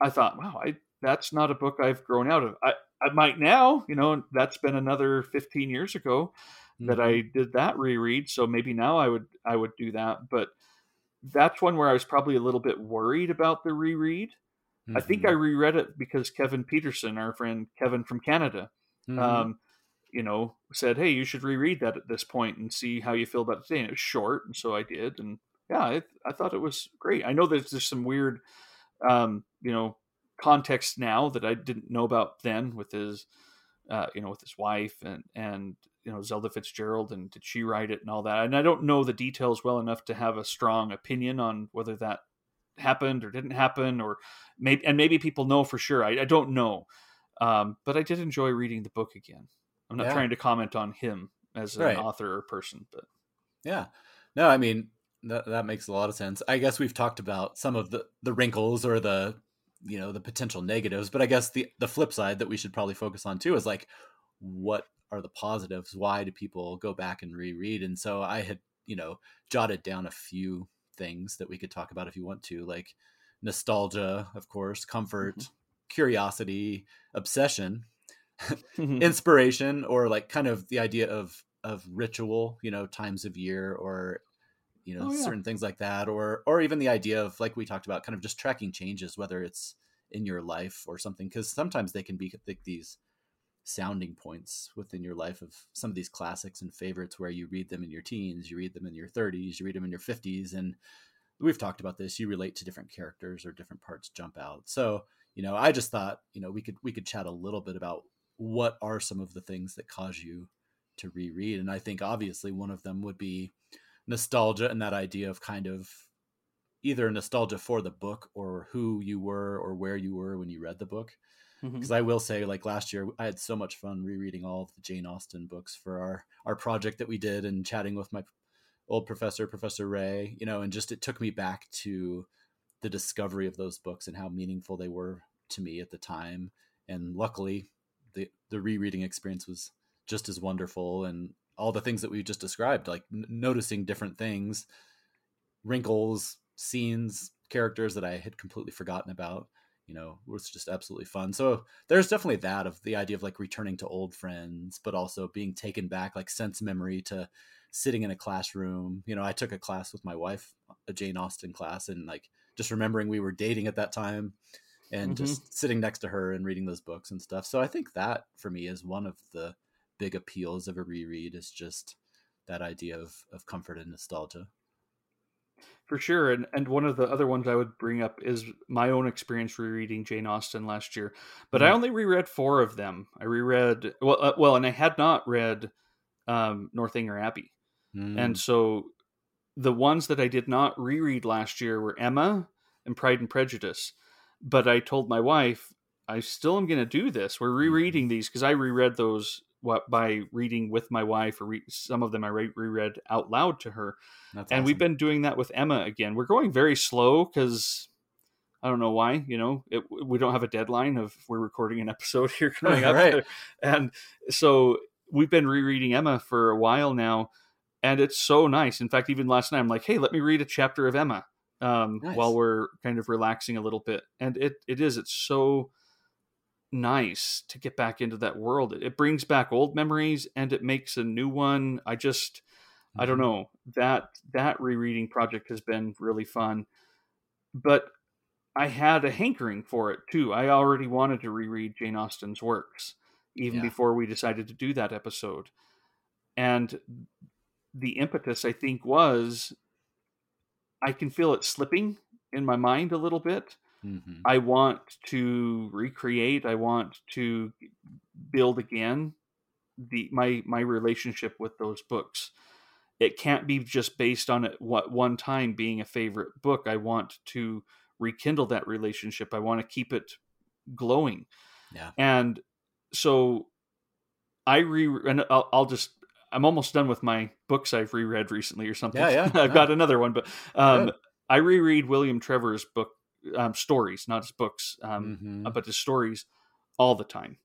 i thought wow i that's not a book i've grown out of i i might now you know that's been another 15 years ago mm-hmm. that i did that reread so maybe now i would i would do that but that's one where i was probably a little bit worried about the reread mm-hmm. i think i mm-hmm. reread it because kevin peterson our friend kevin from canada mm-hmm. um, you know, said, "Hey, you should reread that at this point and see how you feel about it today." And it was short, and so I did, and yeah, I, I thought it was great. I know there's there's some weird, um, you know, context now that I didn't know about then with his, uh, you know, with his wife and and you know Zelda Fitzgerald and did she write it and all that. And I don't know the details well enough to have a strong opinion on whether that happened or didn't happen, or maybe and maybe people know for sure. I, I don't know, um, but I did enjoy reading the book again. I'm not yeah. trying to comment on him as an right. author or person, but yeah, no, I mean that that makes a lot of sense. I guess we've talked about some of the the wrinkles or the you know the potential negatives, but I guess the the flip side that we should probably focus on too is like what are the positives? Why do people go back and reread? And so I had you know jotted down a few things that we could talk about if you want to, like nostalgia, of course, comfort, mm-hmm. curiosity, obsession, Mm-hmm. inspiration or like kind of the idea of of ritual you know times of year or you know Oh, yeah. certain things like that or or even the idea of like we talked about kind of just tracking changes whether it's in your life or something because sometimes they can be like these sounding points within your life of some of these classics and favorites where you read them in your teens you read them in your 30s you read them in your 50s and we've talked about this you relate to different characters or different parts jump out so you know i just thought you know we could we could chat a little bit about what are some of the things that cause you to reread and i think obviously one of them would be nostalgia and that idea of kind of either nostalgia for the book or who you were or where you were when you read the book mm-hmm. because I will say, like last year, I had so much fun rereading all of the Jane Austen books for our our project that we did, and chatting with my old professor, Professor Ray. You know, and just it took me back to the discovery of those books and how meaningful they were to me at the time. And luckily, the the rereading experience was just as wonderful, and all the things that we just described, like n- noticing different things, wrinkles, scenes, characters that I had completely forgotten about you know—it was just absolutely fun. So there's definitely that of the idea of like returning to old friends but also being taken back like sense memory to sitting in a classroom. You know i took a class with my wife a jane austen class and like just remembering we were dating at that time and Mhm. just sitting next to her and reading those books and stuff. So i think that for me is one of the big appeals of a reread is just that idea of of comfort and nostalgia For sure, and and one of the other ones I would bring up is my own experience rereading Jane Austen last year. But I Mm. only reread four of them. I reread well, uh, well, and I had not read um, Northanger Abbey, Mm. and so the ones that I did not reread last year were Emma and Pride and Prejudice. But I told my wife I still am going to do this. We're rereading these because I reread those what by reading with my wife, or re- some of them I re- reread out loud to her That's and we've been doing that with Emma again. We're going very slow because I don't know why. You know, it, we don't have a deadline of we're recording an episode here coming up, Right. and so we've been rereading Emma for a while now, and it's so nice. In fact, even last night, I'm like, hey, let me read a chapter of Emma um, Nice. while we're kind of relaxing a little bit, and it it is it's so nice to get back into that world. It, it brings back old memories and it makes a new one. I just I don't Mhm. know that that rereading project has been really fun, but I had a hankering for it too. I already wanted to reread Jane Austen's works even Yeah. before we decided to do that episode, and the impetus I think was I can feel it slipping in my mind a little bit. Mhm. I want to recreate. I want to build again the my my relationship with those books. It can't be just based on it what one time being a favorite book. I want to rekindle that relationship. I want to keep it glowing. Yeah. And so I re and I'll, I'll just I'm almost done with my books I've reread recently or something. Yeah, yeah, I've yeah. got another one, but um, I reread William Trevor's book um, stories, not his books, um, Mhm. uh, but his stories all the time.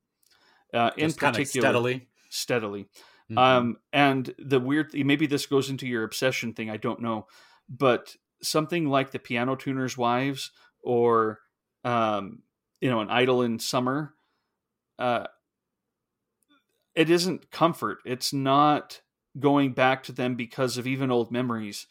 Uh, in particular, steadily. steadily. Mhm. Um, and the weird, maybe this goes into your obsession thing. I don't know, but something like the Piano Tuner's Wives or, um, you know, an Idyll in Summer. Uh, it isn't comfort. It's not going back to them because of even old memories.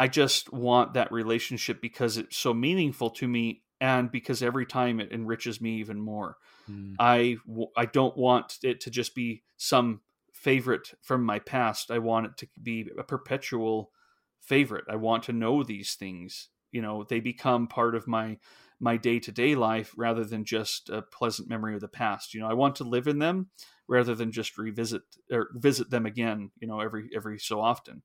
I just want that relationship because it's so meaningful to me and because every time it enriches me even more. Mm. I I don't want it to just be some favorite from my past. I want it to be a perpetual favorite. I want to know these things. You know, they become part of my my day-to-day life rather than just a pleasant memory of the past. You know, I want to live in them rather than just revisit or visit them again, you know, every every so often.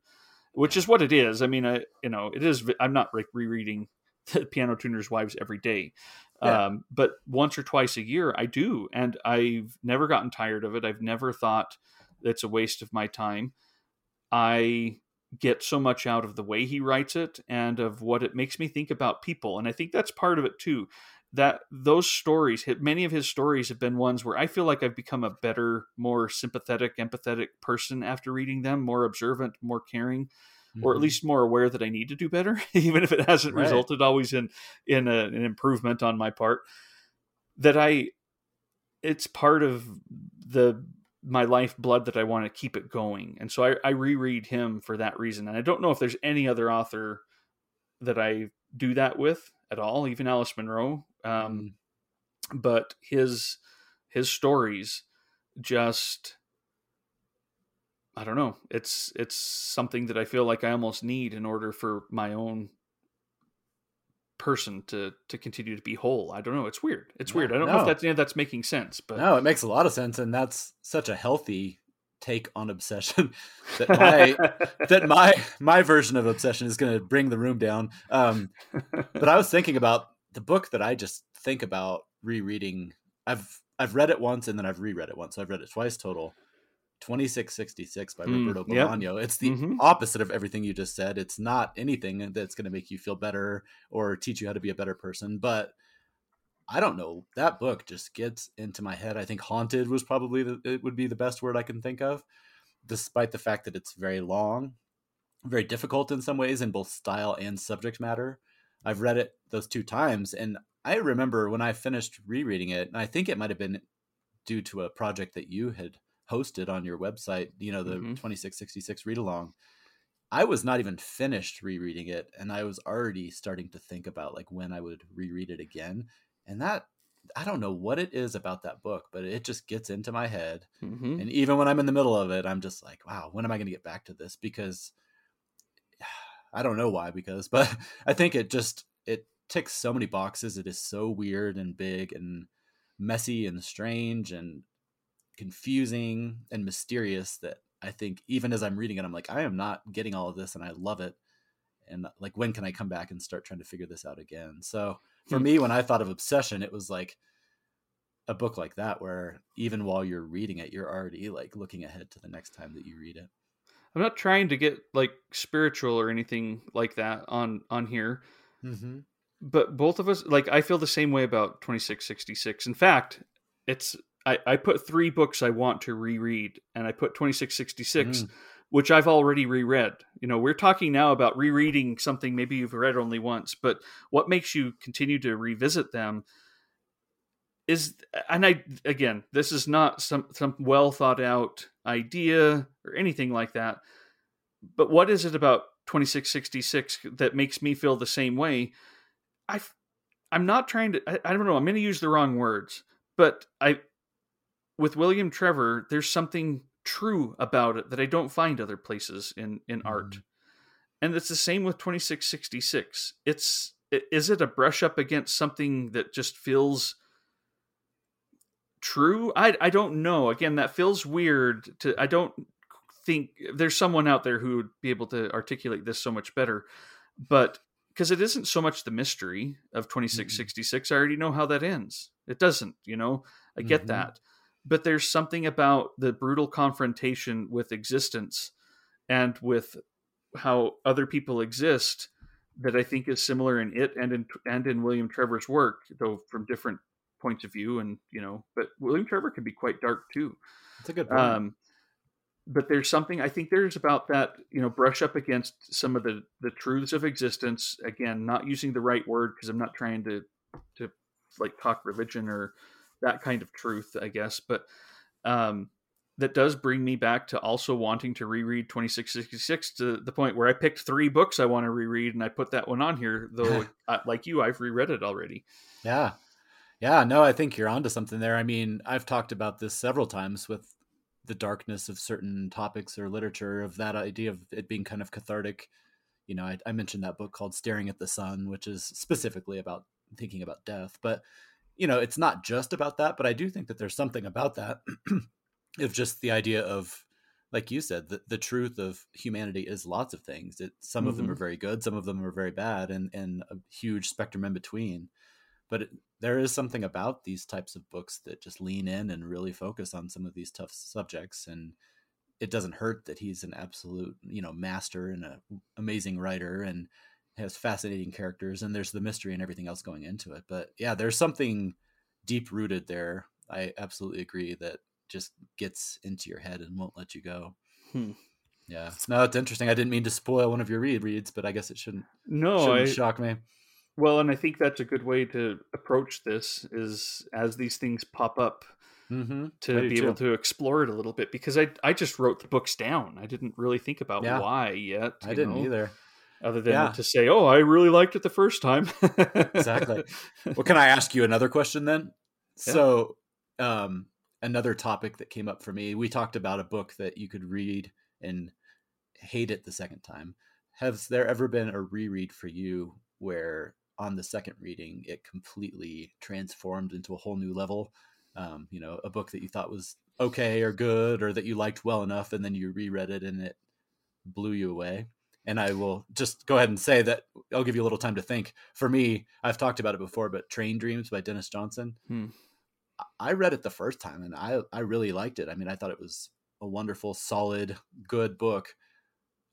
Which is what it is. I mean, I you know, it is I'm not like rereading the Piano Tuner's Wives every day. Yeah. Um, but once or twice a year, I do, and I've never gotten tired of it. I've never thought it's a waste of my time. I get so much out of the way he writes it and of what it makes me think about people, and I think that's part of it too. That those stories, many of his stories, have been ones where I feel like I've become a better, more sympathetic, empathetic person after reading them, more observant, more caring or at Mhm. least more aware that I need to do better, even if it hasn't Right. resulted always in in a, an improvement on my part. That I, it's part of the my lifeblood that I want to keep it going. And so I, I reread him for that reason. And I don't know if there's any other author that I do that with at all, even Alice Munro. Um, mm. But his his stories just I don't know. It's it's something that I feel like I almost need in order for my own person to to continue to be whole. I don't know. It's weird. It's weird. I don't no. know if that's yeah, that's making sense, but no, it makes a lot of sense, and that's such a healthy take on obsession that my that my my version of obsession is going to bring the room down. Um, but I was thinking about the book that I just think about rereading. I've I've read it once and then I've reread it once. So I've read it twice total. 2666 by mm, Roberto Bolaño. Yep. It's the mm-hmm. opposite of everything you just said. It's not anything that's going to make you feel better or teach you how to be a better person, but I don't know. That book just gets into my head. I think haunted was probably the, it would be the best word I can think of, despite the fact that it's very long, very difficult in some ways in both style and subject matter. I've read it those two times, and I remember when I finished rereading it, and I think it might have been due to a project that you had hosted on your website, you know, the mm-hmm. 2666 read along. I was not even finished rereading it and I was already starting to think about like when I would reread it again. And that I don't know what it is about that book, but it just gets into my head. Mm-hmm. And even when I'm in the middle of it, I'm just like, wow, when am I going to get back to this? Because I don't know why because but I think it just it ticks so many boxes. It is so weird and big and messy and strange and confusing and mysterious that I think even as I'm reading it, I'm like, I am not getting all of this and I love it. And like, when can I come back and start trying to figure this out again? So for hmm. me, when I thought of obsession, it was like a book like that, where even while you're reading it, you're already like looking ahead to the next time that you read it. I'm not trying to get like spiritual or anything like that on on here. Mm-hmm. But both of us, like, I feel the same way about 2666. In fact, it's I, I put three books I want to reread, and I put 2666, mm. Which I've already reread. You know, we're talking now about rereading something maybe you've read only once, but what makes you continue to revisit them is, and I, again, this is not some, some well thought out idea or anything like that, but what is it about 2666 that makes me feel the same way? I, I'm not trying to, I, I don't know, I'm going to use the wrong words, but I, with William Trevor, there's something true about it that I don't find other places in in mm-hmm. art. And it's the same with 2666. It's is it a brush up against something that just feels true? I I don't know. Again, that feels weird to I don't think there's someone out there who would be able to articulate this so much better. But because it isn't so much the mystery of 2666, mm-hmm. I already know how that ends. It doesn't, you know. I get mm-hmm. that but there's something about the brutal confrontation with existence and with how other people exist that I think is similar in it and in and in William Trevor's work, though from different points of view. And you know, but William Trevor can be quite dark too. That's a good point. Um, but there's something I think there's about that you know brush up against some of the the truths of existence. Again, not using the right word because I'm not trying to to like talk religion or that kind of truth, I guess. But um, that does bring me back to also wanting to reread 2666 to the point where I picked three books I want to reread and I put that one on here, though, like you, I've reread it already. Yeah. Yeah. No, I think you're onto something there. I mean, I've talked about this several times with the darkness of certain topics or literature, of that idea of it being kind of cathartic. You know, I, I mentioned that book called Staring at the Sun, which is specifically about thinking about death. But you know, it's not just about that, but I do think that there's something about that of just the idea of, like you said, the, the truth of humanity is lots of things. It, some mm-hmm. of them are mm-hmm. very good, some of them are very bad, and, and a huge spectrum in between. But it, there is something about these types of books that just lean in and really focus on some of these tough subjects. And it doesn't hurt that he's an absolute, you know, master and an amazing writer. And has fascinating characters and there's the mystery and everything else going into it but yeah there's something deep rooted there i absolutely agree that just gets into your head and won't let you go hmm. yeah no it's interesting i didn't mean to spoil one of your read reads but i guess it shouldn't no shouldn't I, shock me well and i think that's a good way to approach this is as these things pop up mm-hmm. to be able to explore it a little bit because I I just wrote the books down. I didn't really think about yeah. why yet. I didn't know, either. Other than yeah. to say, "Oh, I really liked it the first time." exactly. Well, can I ask you another question then? Yeah. So, um, another topic that came up for me, we talked about a book that you could read and hate it the second time. Has there ever been a reread for you where on the second reading it completely transformed into a whole new level? Um, you know, a book that you thought was okay or good or that you liked well enough and then you reread it and it blew you away. And I will just go ahead and say that I'll give you a little time to think. For me, I've talked about it before, but Train Dreams by Denis Johnson. Hmm. I read it the first time and I I really liked it. I mean, I thought it was a wonderful, solid, good book.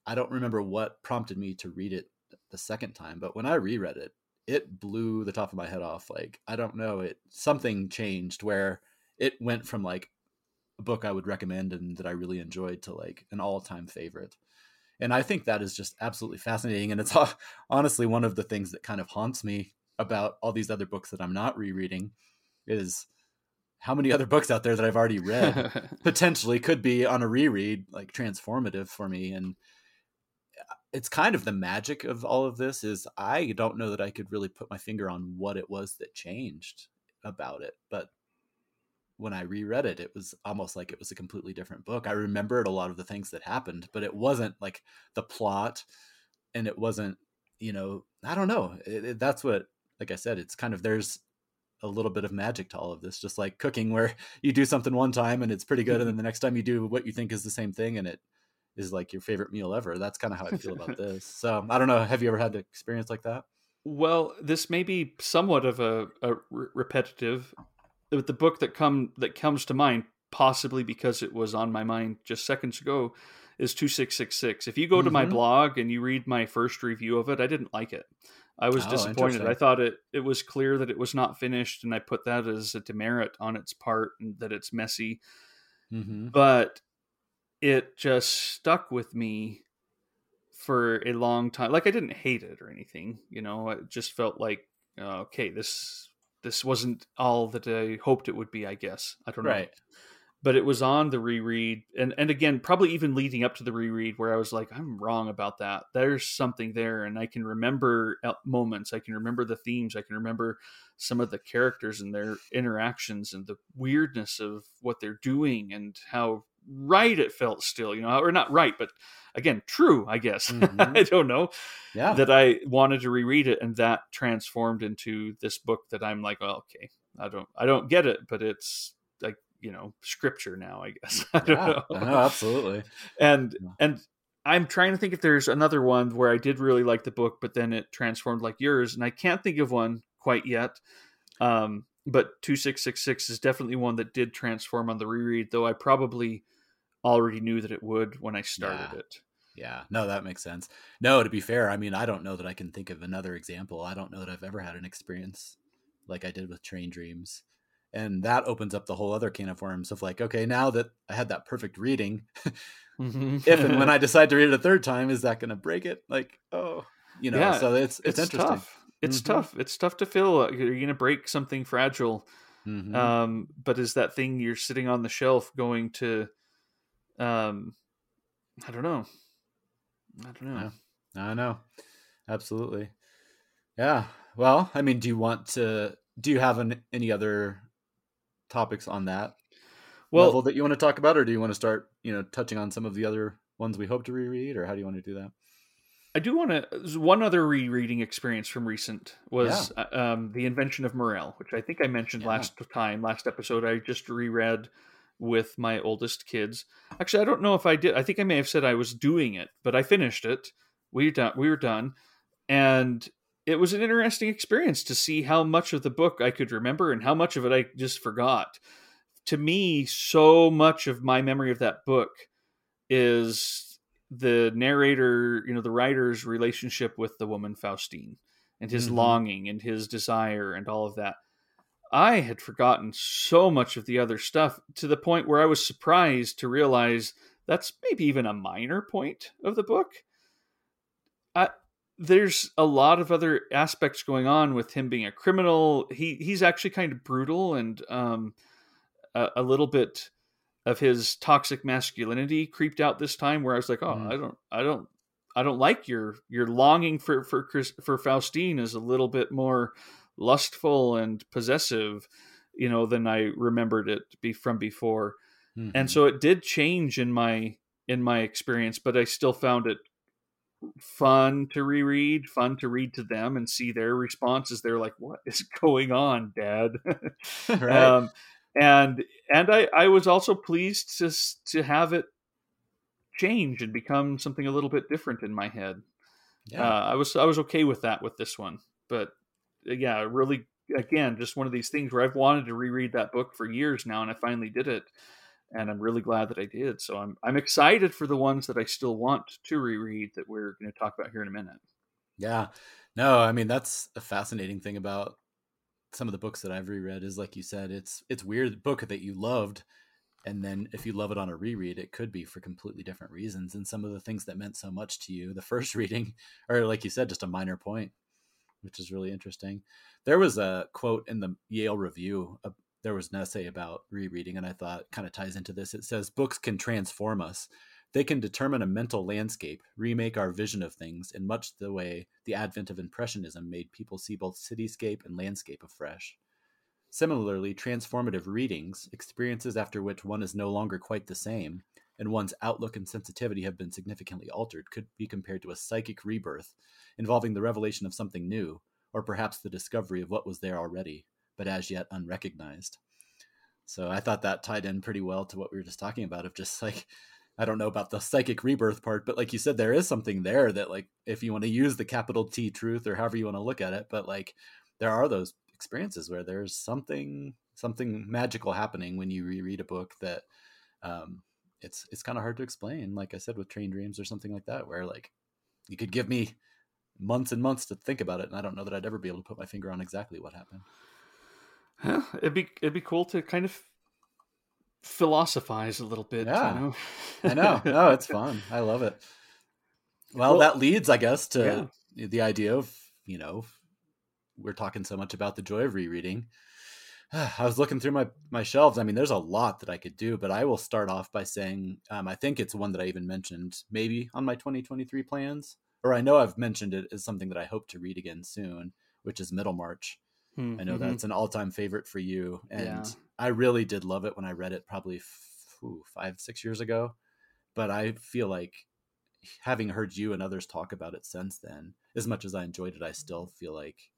I don't remember what prompted me to read it the second time, but when I reread it, it blew the top of my head off. Like, I don't know, it something changed where it went from like a book I would recommend and that I really enjoyed to like an all-time favorite. And I think that is just absolutely fascinating and it's honestly one of the things that kind of haunts me about all these other books that I'm not rereading is how many other books out there that I've already read potentially could be on a reread like transformative for me and uh, it's kind of the magic of all of this is I don't know that I could really put my finger on what it was that changed about it but when I reread it it was almost like it was a completely different book I remembered a lot of the things that happened but it wasn't like the plot and it wasn't you know I don't know it, it, that's what like I said it's kind of there's a little bit of magic to all of this, just like cooking, where you do something one time and it's pretty good, and mm-hmm. then the next time you do what you think is the same thing and it is like your favorite meal ever. That's kind of how I feel about this. So I don't know. Have you ever had an experience like that? Well, this may be somewhat of a, a repetitive. But the book that come that comes to mind, possibly because it was on my mind just seconds ago, is two six six six. If you go mm-hmm. to my mm-hmm. blog and you read my first review of it, I didn't like it. I was oh, disappointed. I thought it it was clear that it was not finished, and I put that as a demerit on its part, and that it's messy. Mm-hmm. But it just stuck with me for a long time. Like I didn't hate it or anything, you know. It just felt like uh, okay, this this wasn't all that I hoped it would be. I guess I don't know. Right but it was on the reread and and again probably even leading up to the reread where i was like i'm wrong about that there's something there and i can remember uh, moments i can remember the themes i can remember some of the characters and their interactions and the weirdness of what they're doing and how right it felt still you know or not right but again true i guess. Mm-hmm. i don't know yeah. that i wanted to reread it and that transformed into this book that i'm like well okay i don't i don't get it but it's like you know scripture now i guess. I don't yeah, know. No, absolutely. And yeah. and i'm trying to think if there's another one where i did really like the book but then it transformed like yours and i can't think of one quite yet. Um, but 2666 is definitely one that did transform on the reread though i probably already knew that it would when i started yeah. it yeah, no, that makes sense. No, to be fair, I mean, I don't know that I can think of another example. I don't know that I've ever had an experience like I did with Train Dreams and that opens up the whole other can of worms of like okay now that i had that perfect reading mm-hmm. if and when i decide to read it a third time is that going to break it like oh you know yeah, so it's it's, it's interesting tough. it's mm-hmm. tough it's tough to feel you're going to break something fragile mm-hmm. um, but is that thing you're sitting on the shelf going to um i don't know i don't know yeah, i know absolutely yeah well i mean do you want to do you have an, any other topics on that well, level that you want to talk about, or do you want to start, you know, touching on some of the other ones we hope to reread, or how do you want to do that? I do want to. One other rereading experience from recent was yeah. Uh, um, the invention of Morel, which I think I mentioned yeah. last time, last episode. I just reread with my oldest kids. Actually, I don't know if I did. I think I may have said I was doing it, but I finished it. We done. We were done, and it was an interesting experience to see how much of the book I could remember and how much of it I just forgot. To me, so much of my memory of that book is the narrator, you know, the writer's relationship with the woman Faustine and his mm-hmm. longing and his desire and all of that. I had forgotten so much of the other stuff to the point where I was surprised to realize that's maybe even a minor point of the book. I, there's a lot of other aspects going on with him being a criminal. He he's actually kind of brutal and um, a, a little bit of his toxic masculinity creeped out this time where I was like, oh, Mhm. I don't I don't I don't like your your longing for for Chris, for Faustine is a little bit more lustful and possessive, you know, than I remembered it be from before. Mhm. And so it did change in my in my experience, but I still found it fun to reread, fun to read to them and see their responses. They're like, "What is going on, Dad?" right. um, and and I I was also pleased to to have it change and become something a little bit different in my head. yeah. Uh, I was I was okay with that with this one, but yeah, really again, just one of these things where I've wanted to reread that book for years now, and I finally did it, and I'm really glad that I did. So I'm I'm excited for the ones that I still want to reread that we're going to talk about here in a minute. Yeah. No, I mean that's a fascinating thing about some of the books that I've reread is like you said, it's it's weird book that you loved and then if you love it on a reread, it could be for completely different reasons. And some of the things that meant so much to you the first reading or like you said, just a minor point, which is really interesting. There was a quote in the Yale review. Uh, there was an essay about rereading, and I thought kind of ties into this. It says books can transform us. They can determine a mental landscape, remake our vision of things in much the way the advent of Impressionism made people see both cityscape and landscape afresh. Similarly, transformative readings, experiences after which one is no longer quite the same, and one's outlook and sensitivity have been significantly altered, could be compared to a psychic rebirth involving the revelation of something new, or perhaps the discovery of what was there already, but as yet unrecognized. So I thought that tied in pretty well to what we were just talking about of just like I don't know about the psychic rebirth part, but like you said, there is something there that like if you want to use the capital T truth or however you want to look at it, but like there are those experiences where there's something something magical happening when you reread a book that um it's it's kind of hard to explain like i said with train dreams or something like that where like you could give me months and months to think about it and i don't know that i'd ever be able to put my finger on exactly what happened Huh, it'd be it'd be cool to kind of philosophize a little bit. Yeah. you know? i know no it's fun i love it well, Well, that leads i guess to the idea of you know we're talking so much about the joy of rereading I was looking through my my shelves. I mean, there's a lot that I could do, but I will start off by saying um, I think it's one that I even mentioned maybe on my 2023 plans, or I know I've mentioned it as something that I hope to read again soon, which is Middlemarch. Hmm, I know mhm. that's an all time favorite for you, and Yeah. I really did love it when I read it probably f- ooh, five six years ago. But I feel like having heard you and others talk about it since then, as much as I enjoyed it, I still feel like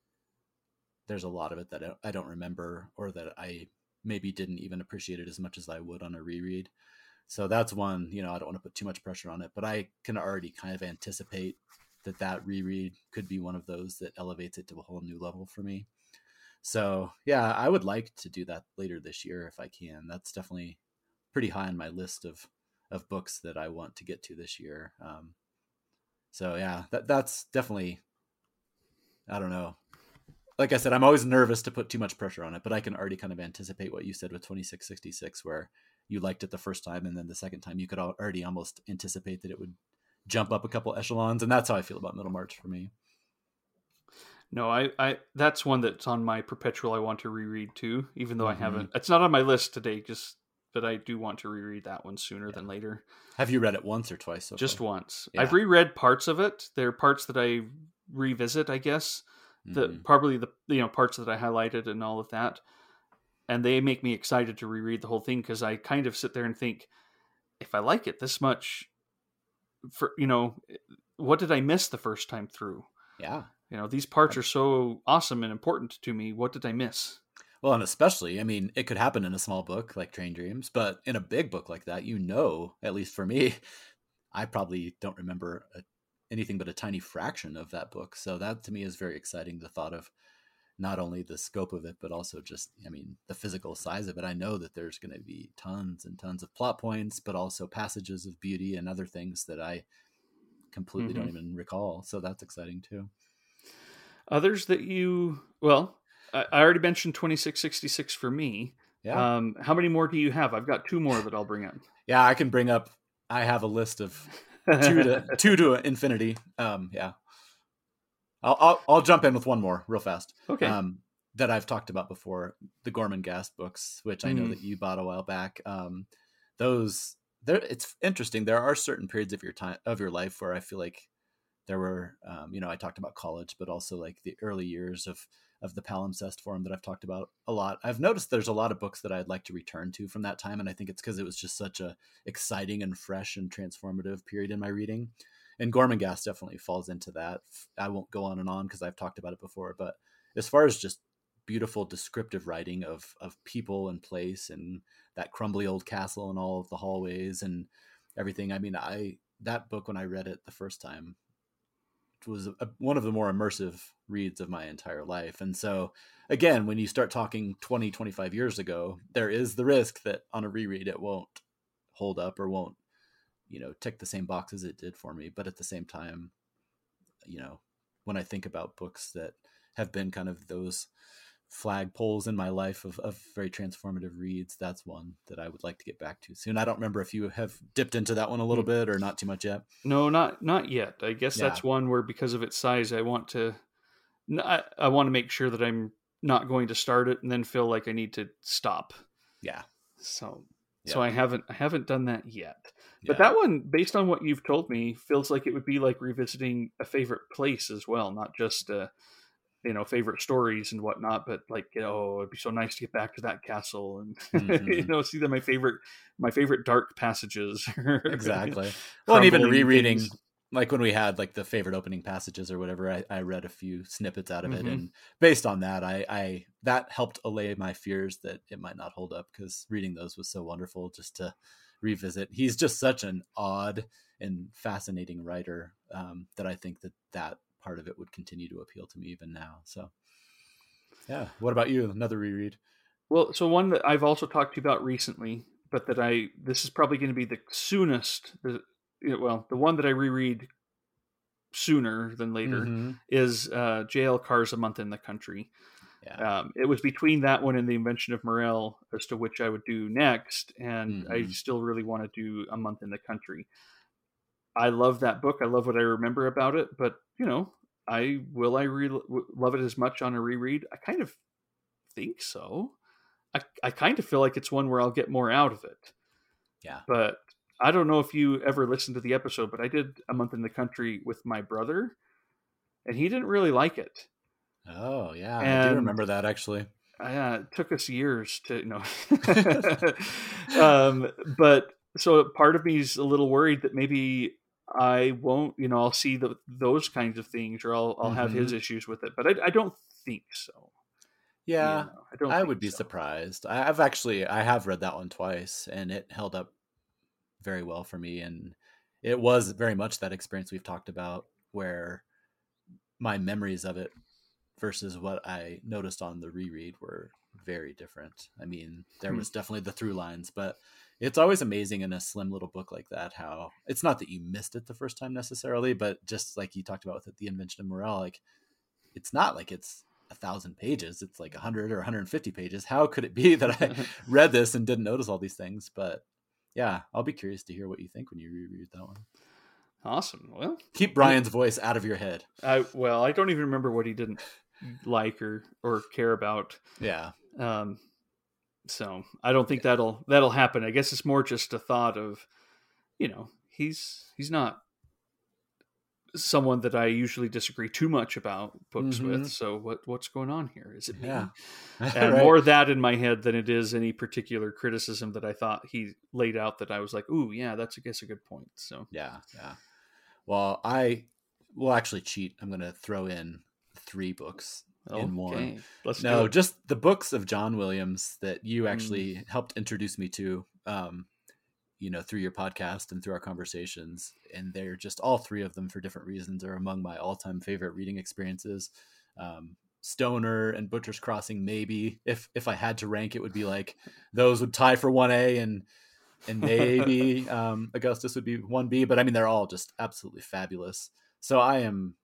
there's a lot of it that I- don't remember or that I maybe didn't even appreciate it as much as I would on a reread. So that's one, you know, I don't want to put too much pressure on it, but I can already kind of anticipate that that reread could be one of those that elevates it to a whole new level for me. So, yeah, I would like to do that later this year if I can. That's definitely pretty high on my list of of books that I want to get to this year. Um, so yeah, that that's definitely I don't know. Like I said, I'm always nervous to put too much pressure on it, but I can already kind of anticipate what you said with 2666 where you liked it the first time and then the second time you could already almost anticipate that it would jump up a couple echelons and that's how I feel about Middlemarch for me. No, I, I that's one that's on my perpetual I want to reread too, even though I Mhm. haven't it's not on my list today, just but I do want to reread that one sooner than later. Have you read it once or twice so just once. Yeah. I've reread parts of it. There are parts that I revisit, I guess. The Mhm. probably the you know parts that I highlighted and all of that. And they make me excited to reread the whole thing because I kind of sit there and think, if I like it this much, for you know, what did I miss the first time through? Yeah. You know, these parts are so awesome and important to me. What did I miss? Well, and especially, I mean, it could happen in a small book like Train Dreams, but in a big book like that, you know, at least for me, I probably don't remember a, anything but a tiny fraction of that book. So that to me is very exciting. The thought of not only the scope of it, but also just, I mean, the physical size of it. I know that there's going to be tons and tons of plot points, but also passages of beauty and other things that I completely don't even recall. So that's exciting too. Others that you well, I, already mentioned twenty six sixty six for me. Yeah. Um, how many more do you have? I've got two more that I'll bring up. yeah. I can bring up, I have a list of two to two to infinity. Um, yeah. I'll, I'll I'll jump in with one more real fast. okay. Um, that I've talked about before, the Gormenghast books, which I know Mm. that you bought a while back. Um, those there, it's interesting. There are certain periods of your time of your life where I feel like there were, um, you know, I talked about college, but also like the early years of of the palimpsest forum that I've talked about a lot. I've noticed there's a lot of books that I'd like to return to from that time, and I think it's because it was just such a exciting and fresh and transformative period in my reading. And Gormenghast definitely falls into that. I won't go on and on because I've talked about it before, but as far as just beautiful descriptive writing of of people and place and that crumbly old castle and all of the hallways and everything. I mean, I that book when I read it the first time was a, one of the more immersive reads of my entire life. And so again, when you start talking 20, 25 years ago, there is the risk that on a reread it won't hold up or won't, you know, tick the same boxes it did for me. But at the same time, you know, when I think about books that have been kind of those flagpoles in my life of, of very transformative reads, that's one that I would like to get back to soon. I don't remember if you have dipped into that one a little bit or not too much yet. No, not not yet. I guess Yeah. that's one where because of its size, I want to. I want to make sure that I'm not going to start it and then feel like I need to stop. Yeah. So, so I haven't I haven't done that yet. But Yeah. that one, based on what you've told me, feels like it would be like revisiting a favorite place as well, not just uh, you know favorite stories and whatnot, but like oh, it'd be so nice to get back to that castle and you Mhm. know see the my favorite my favorite dark passages. exactly. Well, and even rereading, things. like when we had like the favorite opening passages or whatever, I, I read a few snippets out of it, Mhm. and based on that, I, I that helped allay my fears that it might not hold up because reading those was so wonderful just to revisit. He's just such an odd and fascinating writer um, that I think that that part of it would continue to appeal to me even now. So, yeah. What about you? Another reread? Well, so one that I've also talked to you about recently, but that I this is probably going to be the soonest. The you know, well, the one that I reread sooner than later Mhm. is uh, J.L. Carr's A Month in the Country. Yeah. Um, it was between that one and the Invention of Morel as to which I would do next, and I Mhm. still really want to do A Month in the Country. I love that book. I love what I remember about it, but you know, I will I re- love it as much on a reread? I kind of think so. I I kind of feel like it's one where I'll get more out of it. Yeah. But I don't know if you ever listened to the episode, but I did A Month in the Country with my brother, and he didn't really like it. Oh, yeah. I do remember that actually. Uh, it took us years to you know. um, but so part of me is a little worried that maybe I won't, you know, I'll see the, those kinds of things, or I'll I'll have his issues with it. But I, I don't think so. You Yeah. know, I don't. I would be so. surprised. I- I've actually I have read that one twice, and it held up very well for me. And it was very much that experience we've talked about, where my memories of it versus what I noticed on the reread were very different. I mean, there Hmm. was definitely the through lines, but it's always amazing in a slim little book like that how it's not that you missed it the first time necessarily, but just like you talked about with the invention of Morel, like it's not like it's a thousand pages it's like 100 or 150 pages. How could it be that i read this and didn't notice all these things? But yeah i'll be curious to hear what you think when you reread that one. Awesome. Well, keep brian's voice out of your head. I well, I don't even remember what he didn't like or or care about. yeah. Um, so I don't think that'll that'll happen. I guess it's more just a thought of, you know, he's he's not someone that I usually disagree too much about books Mhm. with. So what what's going on here? Is it me? Yeah. And Right. more that in my head than it is any particular criticism that I thought he laid out that I was like, ooh, yeah, that's I guess a good point. So yeah yeah well i will actually cheat i'm going to throw in three books in one okay, let's no just the books of john williams that Mm. you actually helped introduce me to um you know through your podcast and through our conversations. And they're just all three of them for different reasons are among my all-time favorite reading experiences. Um stoner and butcher's crossing maybe. If if i had to rank it would be like those would tie for 1a and and maybe um augustus would be 1b but i mean they're all just absolutely fabulous. So i am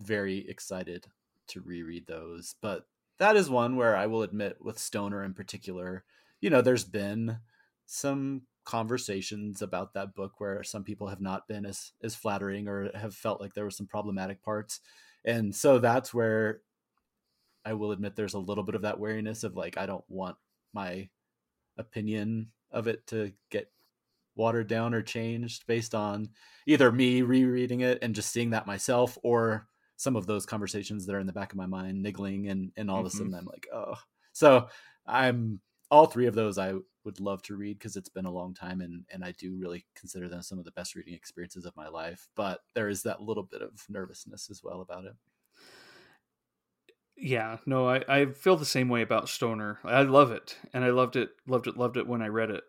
very excited to reread those but that is one where i will admit with stoner in particular you know there's been some conversations about that book where some people have not been as as flattering or have felt like there were some problematic parts. And so that's where I will admit there's a little bit of that wariness of like I don't want my opinion of it to get watered down or changed based on either me rereading it and just seeing that myself or some of those conversations that are in the back of my mind niggling and and all mm-hmm. of a sudden mm-hmm. I'm like, oh. So I'm all three of those I would love to read because it's been a long time and and I do really consider them some of the best reading experiences of my life. But there is that little bit of nervousness as well about it. Yeah, no, I, I feel the same way about Stoner. I love it, and I loved it, loved it, loved it when I read it.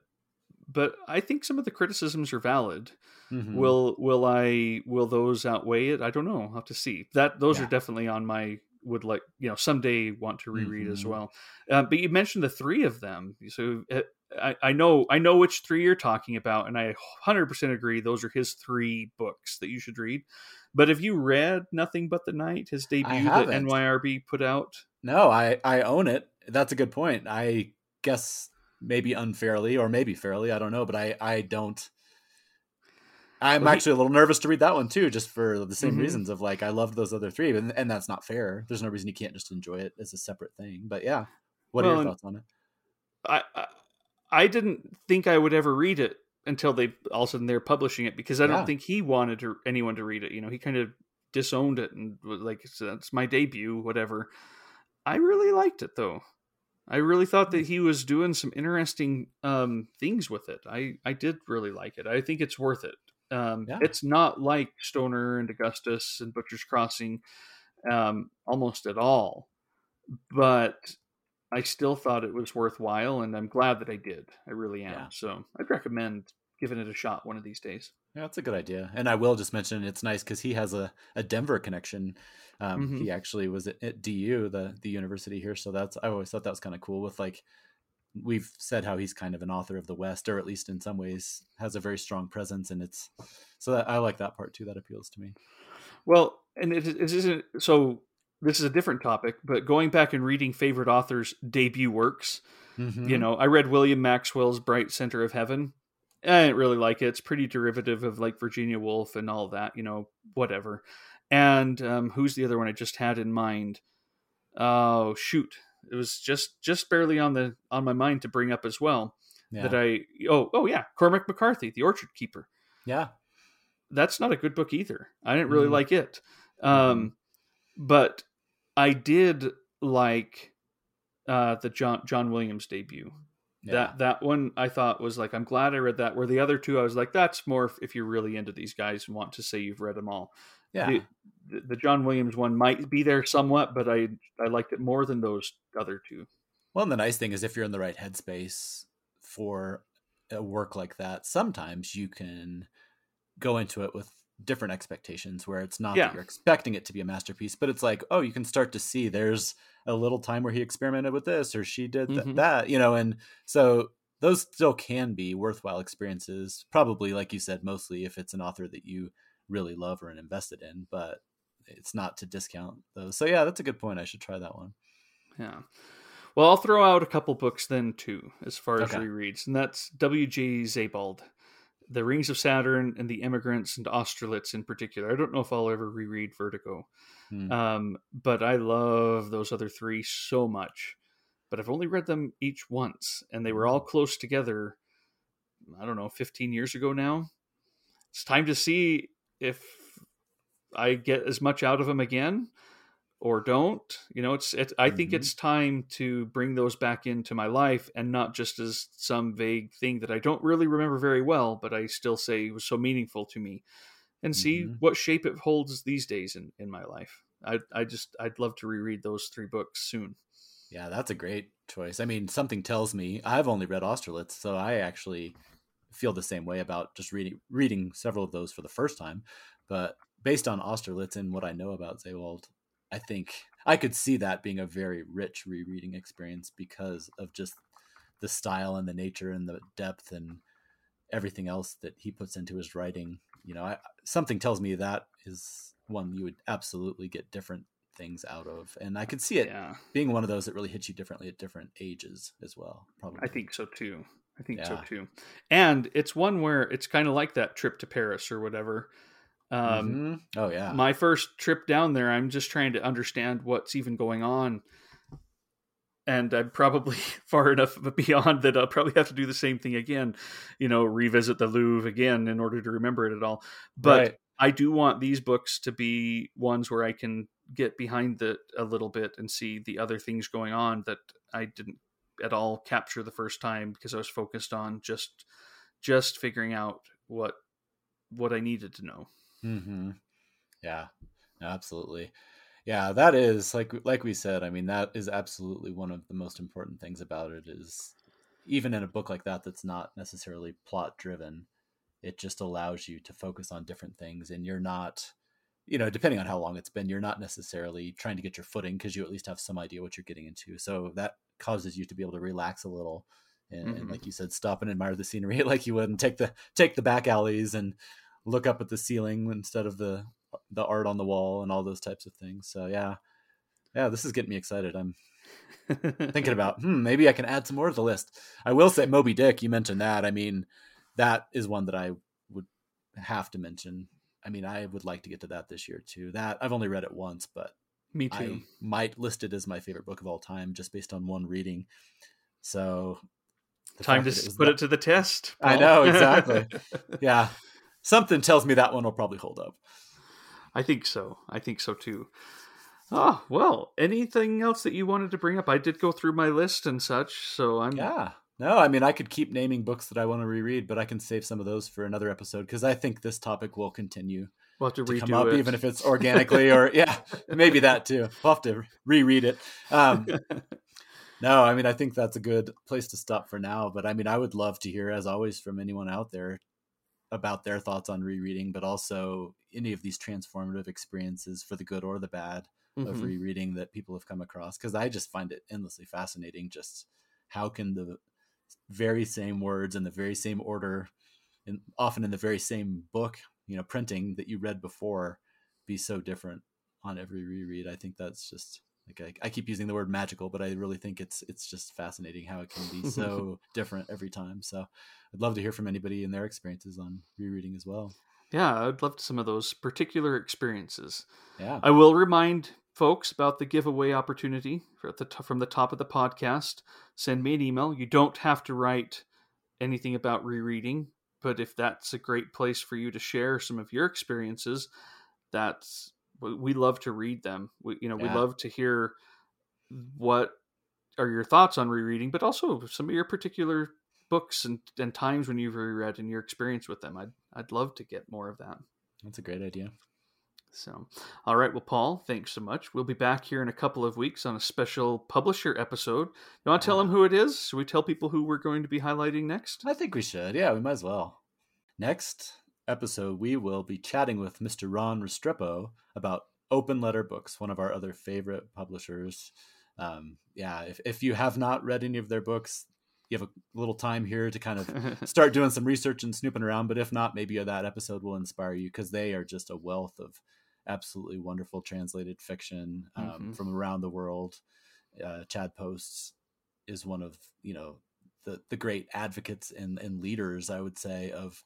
But I think some of the criticisms are valid. Mm-hmm. Will will I will those outweigh it? I don't know. I'll have to see. That those yeah. are definitely on my would like you know someday want to reread mm-hmm. as well. Uh, but you mentioned the three of them, so uh, I, I know I know which three you're talking about, and I 100% agree. Those are his three books that you should read. But have you read Nothing But the Night, his debut that NYRB put out? No, I I own it. That's a good point. I guess maybe unfairly or maybe fairly, I don't know, but I I don't I'm well, actually he, a little nervous to read that one too, just for the same mm-hmm. reasons of like I loved those other three, and, and that's not fair. There's no reason you can't just enjoy it as a separate thing. But yeah, what well, are your thoughts on it? I, I, I didn't think I would ever read it until they all of a sudden they're publishing it because I yeah. don't think he wanted to, anyone to read it. You know, he kind of disowned it and was like, "That's my debut," whatever. I really liked it though. I really thought that he was doing some interesting um, things with it. I I did really like it. I think it's worth it. Um, yeah. It's not like Stoner and Augustus and Butcher's Crossing um, almost at all, but I still thought it was worthwhile, and I'm glad that I did. I really am. Yeah. So I'd recommend giving it a shot one of these days. Yeah, that's a good idea. And I will just mention it's nice because he has a, a Denver connection. Um, mm-hmm. He actually was at, at, DU, the the university here. So that's I always thought that was kind of cool. With like we've said how he's kind of an author of the West, or at least in some ways has a very strong presence, and it's so that I like that part too. That appeals to me. Well, and it, it isn't so. This is a different topic, but going back and reading favorite authors' debut works, mm-hmm. you know, I read William Maxwell's Bright Center of Heaven. I didn't really like it. It's pretty derivative of like Virginia Woolf and all that, you know, whatever. And um, who's the other one I just had in mind? Oh shoot, it was just just barely on the on my mind to bring up as well. Yeah. That I oh oh yeah, Cormac McCarthy, The Orchard Keeper. Yeah, that's not a good book either. I didn't really mm. like it, um, but I did like uh, the John John Williams debut. Yeah. That that one I thought was like I'm glad I read that. Where the other two I was like that's more if you're really into these guys and want to say you've read them all. Yeah. The, the, John Williams one might be there somewhat, but I I liked it more than those other two. Well, and the nice thing is if you're in the right headspace for a work like that, sometimes you can go into it with different expectations where it's not yeah. that you're expecting it to be a masterpiece, but it's like, oh, you can start to see there's a little time where he experimented with this or she did th- mm-hmm. that, you know, and so those still can be worthwhile experiences. Probably, like you said, mostly if it's an author that you really love or invested in, but it's not to discount those. So yeah, that's a good point. I should try that one. Yeah. Well, I'll throw out a couple books then too, as far as okay. rereads, and that's W.J. Sebald, The Rings of Saturn and The Emigrants and Austerlitz in particular. I don't know if I'll ever reread Vertigo, hmm. um, but I love those other three so much. But I've only read them each once, and they were all hmm. close together. I don't know, 15 years ago now. It's time to see if I get as much out of them again or don't. You know, it's it, I mm-hmm. think it's time to bring those back into my life and not just as some vague thing that I don't really remember very well, but I still say was so meaningful to me, and see mm-hmm. what shape it holds these days in in my life. I I just I'd love to reread those three books soon. Yeah, that's a great choice. I mean, something tells me I've only read Austerlitz, so I actually feel the same way about just reading reading several of those for the first time. But based on Austerlitz and what I know about Sebald, I think I could see that being a very rich rereading experience because of just the style and the nature and the depth and everything else that he puts into his writing. You know, I, something tells me that is one you would absolutely get different things out of, and I could see it yeah. being one of those that really hits you differently at different ages as well. Probably, I think so too. I think yeah. so too. And it's one where it's kind of like that trip to Paris or whatever. Um, mm-hmm. Oh yeah. My first trip down there, I'm just trying to understand what's even going on. and I'm probably far enough beyond that I'll probably have to do the same thing again, you know, revisit the Louvre again in order to remember it at all. But right. I do want these books to be ones where I can get behind it a little bit and see the other things going on that I didn't at all capture the first time because I was focused on just just figuring out what what I needed to know. Mm-hmm. Yeah, absolutely. Yeah, that is like like we said. I mean, that is absolutely one of the most important things about it. Is even in a book like that that's not necessarily plot driven, it just allows you to focus on different things, and you're not, you know, depending on how long it's been, you're not necessarily trying to get your footing because you at least have some idea what you're getting into. So that causes you to be able to relax a little, and, mm-hmm. and like you said, stop and admire the scenery like you would, and take the take the back alleys and look up at the ceiling instead of the the art on the wall and all those types of things. So yeah, yeah, this is getting me excited. I'm thinking about hmm, maybe I can add some more to the list. I will say Moby Dick. You mentioned that. I mean, that is one that I would have to mention. I mean, I would like to get to that this year too. That I've only read it once, but me too. I might list it as my favorite book of all time just based on one reading. So time to put that... it to the test. Paul. I know exactly. yeah, something tells me that one will probably hold up. I think so. I think so too. Oh, well, anything else that you wanted to bring up? I did go through my list and such, so I'm Yeah. No, I mean I could keep naming books that I want to reread, but I can save some of those for another episode because I think this topic will continue we'll to, to come up, it. even if it's organically or yeah, maybe that too. We'll have to reread it. Um, no, I mean I think that's a good place to stop for now. But I mean I would love to hear, as always, from anyone out there about their thoughts on rereading, but also any of these transformative experiences for the good or the bad mm-hmm. of rereading that people have come across. Because I just find it endlessly fascinating. Just how can the very same words in the very same order, and often in the very same book, you know, printing that you read before, be so different on every reread. I think that's just like I, I, keep using the word magical, but I really think it's it's just fascinating how it can be so different every time. So I'd love to hear from anybody and their experiences on rereading as well. Yeah, I'd love some of those particular experiences. Yeah, I will remind folks about the giveaway opportunity the t- from the top of the podcast. Send me an email. You don't have to write anything about rereading, but if that's a great place for you to share some of your experiences, that's we love to read them. We, you know, yeah. we love to hear what are your thoughts on rereading, but also some of your particular books and, and times when you've reread and your experience with them. I'd I'd love to get more of that. That's a great idea. So, all right. Well, Paul, thanks so much. We'll be back here in a couple of weeks on a special publisher episode. You want to tell ah. them who it is? Should we tell people who we're going to be highlighting next? I think we should. Yeah, we might as well. Next, episode, we will be chatting with Mr. Ron Restrepo about Open Letter Books, one of our other favorite publishers. Um, yeah, if, if you have not read any of their books, you have a little time here to kind of start doing some research and snooping around. But if not, maybe that episode will inspire you because they are just a wealth of absolutely wonderful translated fiction um, mm-hmm. from around the world. Uh, Chad Posts is one of you know the the great advocates and, and leaders, I would say, of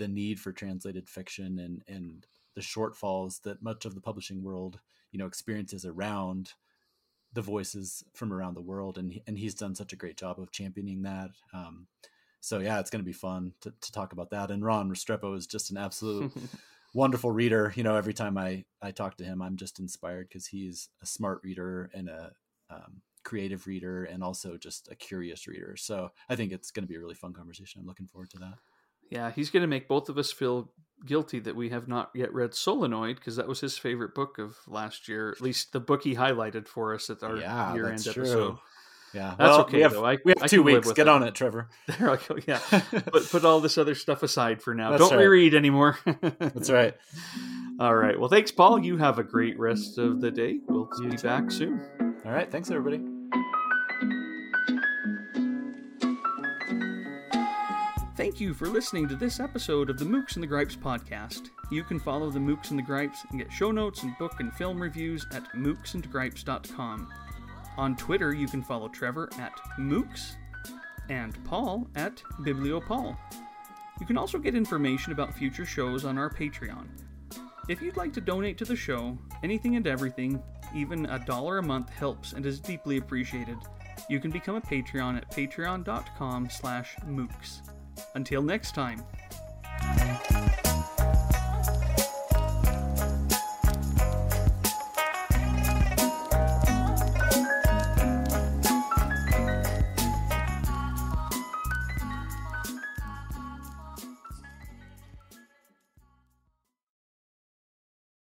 the need for translated fiction and and the shortfalls that much of the publishing world you know experiences around the voices from around the world and and he's done such a great job of championing that. Um, so yeah it's going to be fun to, to talk about that. And ron restrepo is just an absolute wonderful reader. You know every time i i talk to him i'm just inspired because he's a smart reader and a um, creative reader and also just a curious reader. So i think it's going to be a really fun conversation. I'm looking forward to that yeah, he's going to make both of us feel guilty that we have not yet read Solenoid because that was his favorite book of last year. At least the book he highlighted for us at our yeah, year-end episode. Yeah, that's well, okay we have, though. I, we have I two weeks. Get it. on it, Trevor. There I go. Yeah, but put all this other stuff aside for now. That's Don't right. reread anymore. that's right. All right. Well, thanks, Paul. You have a great rest of the day. We'll you be too. back soon. All right. Thanks, everybody. Thank you for listening to this episode of the Mookse and the Gripes podcast. You can follow the Mookse and the Gripes and get show notes and book and film reviews at mookseandgripes.com. On Twitter, you can follow Trevor at Mookse and Paul at BiblioPaul. You can also get information about future shows on our Patreon. If you'd like to donate to the show, anything and everything, even a dollar a month helps and is deeply appreciated. you can become a Patreon at patreon.com slash mookse. Until next time.